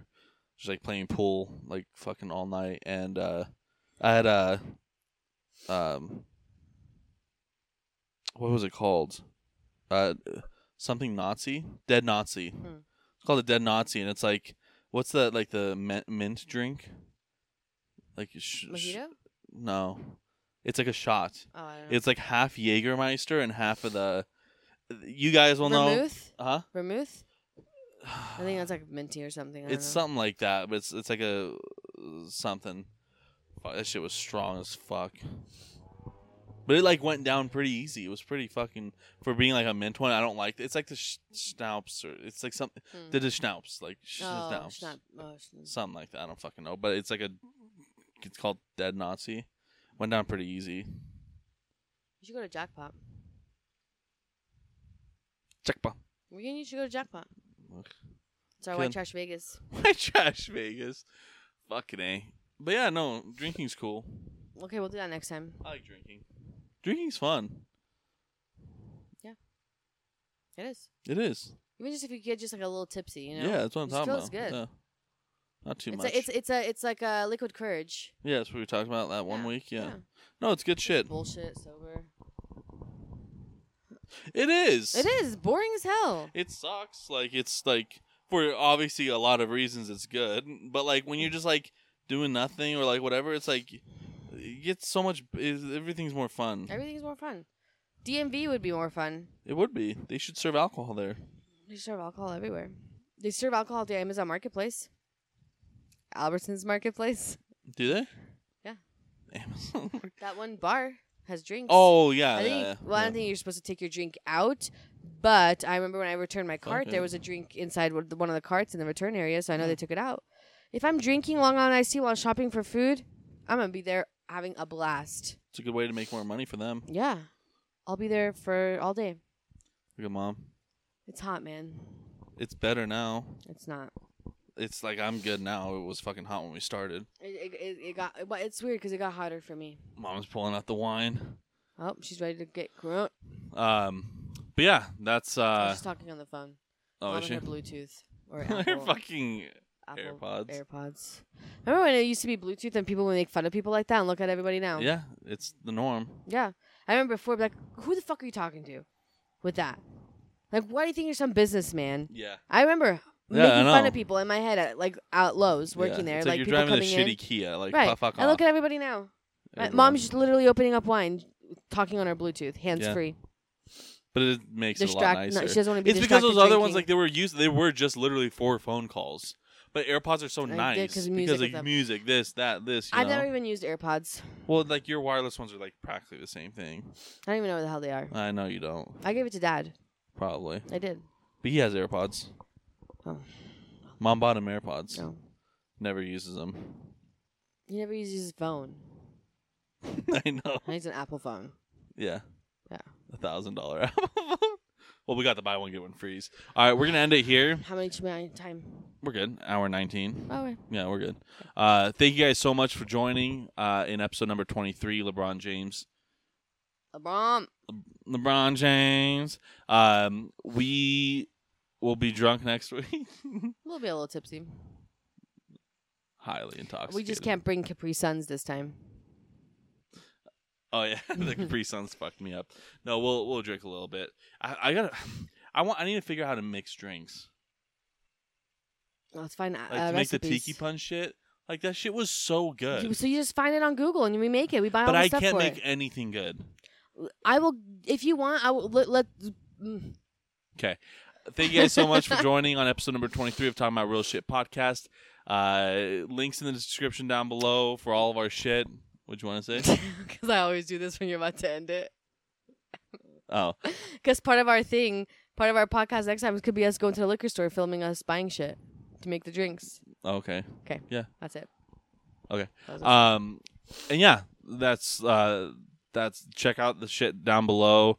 just like playing pool like fucking all night and uh I had a um what was it called? Uh something Nazi? Dead Nazi. Hmm. It's called a Dead Nazi and it's like what's that like the mint, mint drink? Like sh- sh- no. It's like a shot. Oh, I don't know. It's like half Jägermeister and half of the. You guys will know, Vermouth? huh? Vermouth? I think that's like minty or something. It's know. something like that, but it's it's like a something. Fuck, that shit was strong as fuck. But it like went down pretty easy. It was pretty fucking for being like a mint one. I don't like it. It's like the sh- schnapps or it's like something. Hmm. The schnapps like sh- Oh, schnapps. schnapp- oh, schnapp- something like that. I don't fucking know. But it's like a. It's called Dead Nazi. Went down pretty easy. You should go to Jackpot. Weekend, you need you should go to Jackpot. Look. It's our Good. White Trash Vegas. White trash Vegas. Fucking a. But yeah, no, drinking's cool. Okay, we'll do that next time. I like drinking. Drinking's fun. Yeah. It is. It is. Even just if you get just like a little tipsy, you know. Yeah, that's what I'm It talking feels about. good. Yeah. Not too it's much. a, it's it's a it's like a liquid courage. yeah, that's what we talked about that one Yeah, week. Yeah. No, it's good shit. Bullshit sober. It is. It is boring as hell. It sucks. Like it's like for obviously a lot of reasons it's good, but like when you're mm. just like doing nothing or like whatever, it's like it gets so much. Is everything's more fun. Everything's more fun. DMV would be more fun. It would be. They should serve alcohol there. They serve alcohol everywhere. They serve alcohol at the Amazon Marketplace. Albertsons Marketplace. Do they? Yeah. Amazon. That one bar has drinks. oh yeah. I think. yeah, well, I don't think you're supposed to take your drink out, but I remember when I returned my cart, Okay. there was a drink inside one of the carts in the return area, so I know they took it out. If I'm drinking Long Island iced tea while shopping for food, I'm gonna be there having a blast. It's a good way to make more money for them. Yeah, I'll be there for all day. Look at mom. It's hot, man. It's better now. It's not. It's like I'm good now. It was fucking hot when we started. It, it, it, got. But it's weird because it got hotter for me. Mom's pulling out the wine. Oh, she's ready to get grunt. Um, but yeah, that's uh. She's talking on the phone. Oh, Mom is she? her Bluetooth or Her Apple, fucking Apple AirPods. AirPods. Remember when it used to be Bluetooth and people would make fun of people like that and look at everybody now? Yeah, it's the norm. Yeah. I remember before, like, who the fuck are you talking to with that? Like, why do you think you're some businessman? Yeah. I remember Yeah, making I fun know. of people in my head at like out Lowe's working yeah. there, It's like, you're people driving a coming shitty in. Kia. Like, right. fuck and off. look at everybody now. My Everyone. mom's just literally opening up wine, talking on her Bluetooth, hands free. but it makes it a lot Distract. nicer. No, she doesn't want to be it's because distracted those other ones, drinking. like they were used, they were just literally for phone calls. But AirPods are so I did, nice 'cause music because with like them. music, this, that, this. You I've know? never even used AirPods. Well, like your wireless ones are like practically the same thing. I don't even know what the hell they are. I know you don't, I gave it to dad. probably, I did. but he has AirPods. Oh. Mom bought him AirPods. No. Never uses them. He never uses his phone. I know. He's an Apple phone. Yeah. Yeah. A thousand dollar Apple phone. Well, we got the buy one get one freeze. All right, we're gonna end it here. How many my time? We're good. Hour nineteen. Oh. Yeah, we're good. Uh, thank you guys so much for joining uh, in episode number twenty three. LeBron James. LeBron. LeBron James. Um, we will be drunk next week. We'll be a little tipsy. Highly intoxicated. We just can't bring Capri Suns this time. Oh yeah, the Capri Suns fucked me up. No, we'll we'll drink a little bit. I, I gotta. I want. I need to figure out how to mix drinks. Let's find Like uh, to make the tiki punch shit. Like that shit was so good. You- So you just find it on Google and we make it. We buy all but the I stuff can't for make it. anything good. I will, if you want. I will let. let mm. Okay. Thank you guys so much for joining on episode number 23 of Talking About Real Shit podcast. Uh, links in the description down below for all of our shit. What you want to say? Because I always do this when you're about to end it. Oh, Because part of our thing, part of our podcast next time could be us going to the liquor store, filming us buying shit to make the drinks. okay. Okay. Yeah. That's it. Okay. That. Um, and yeah, that's uh, that's check out the shit down below.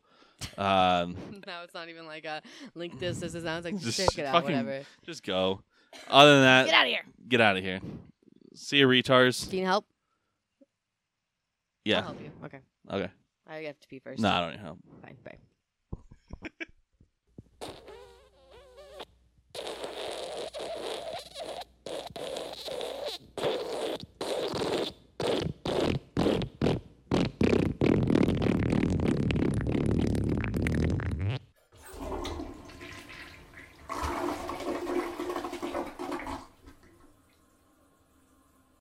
Um, now it's not even like a link this, this, is Now it's like Just check it out, fucking- whatever. just go. Other than that, Get out of here. get out of here. See you, retards. You help? I'll Yeah. help you. Okay. Okay. I have to pee first. No, I don't need help. Fine. Bye.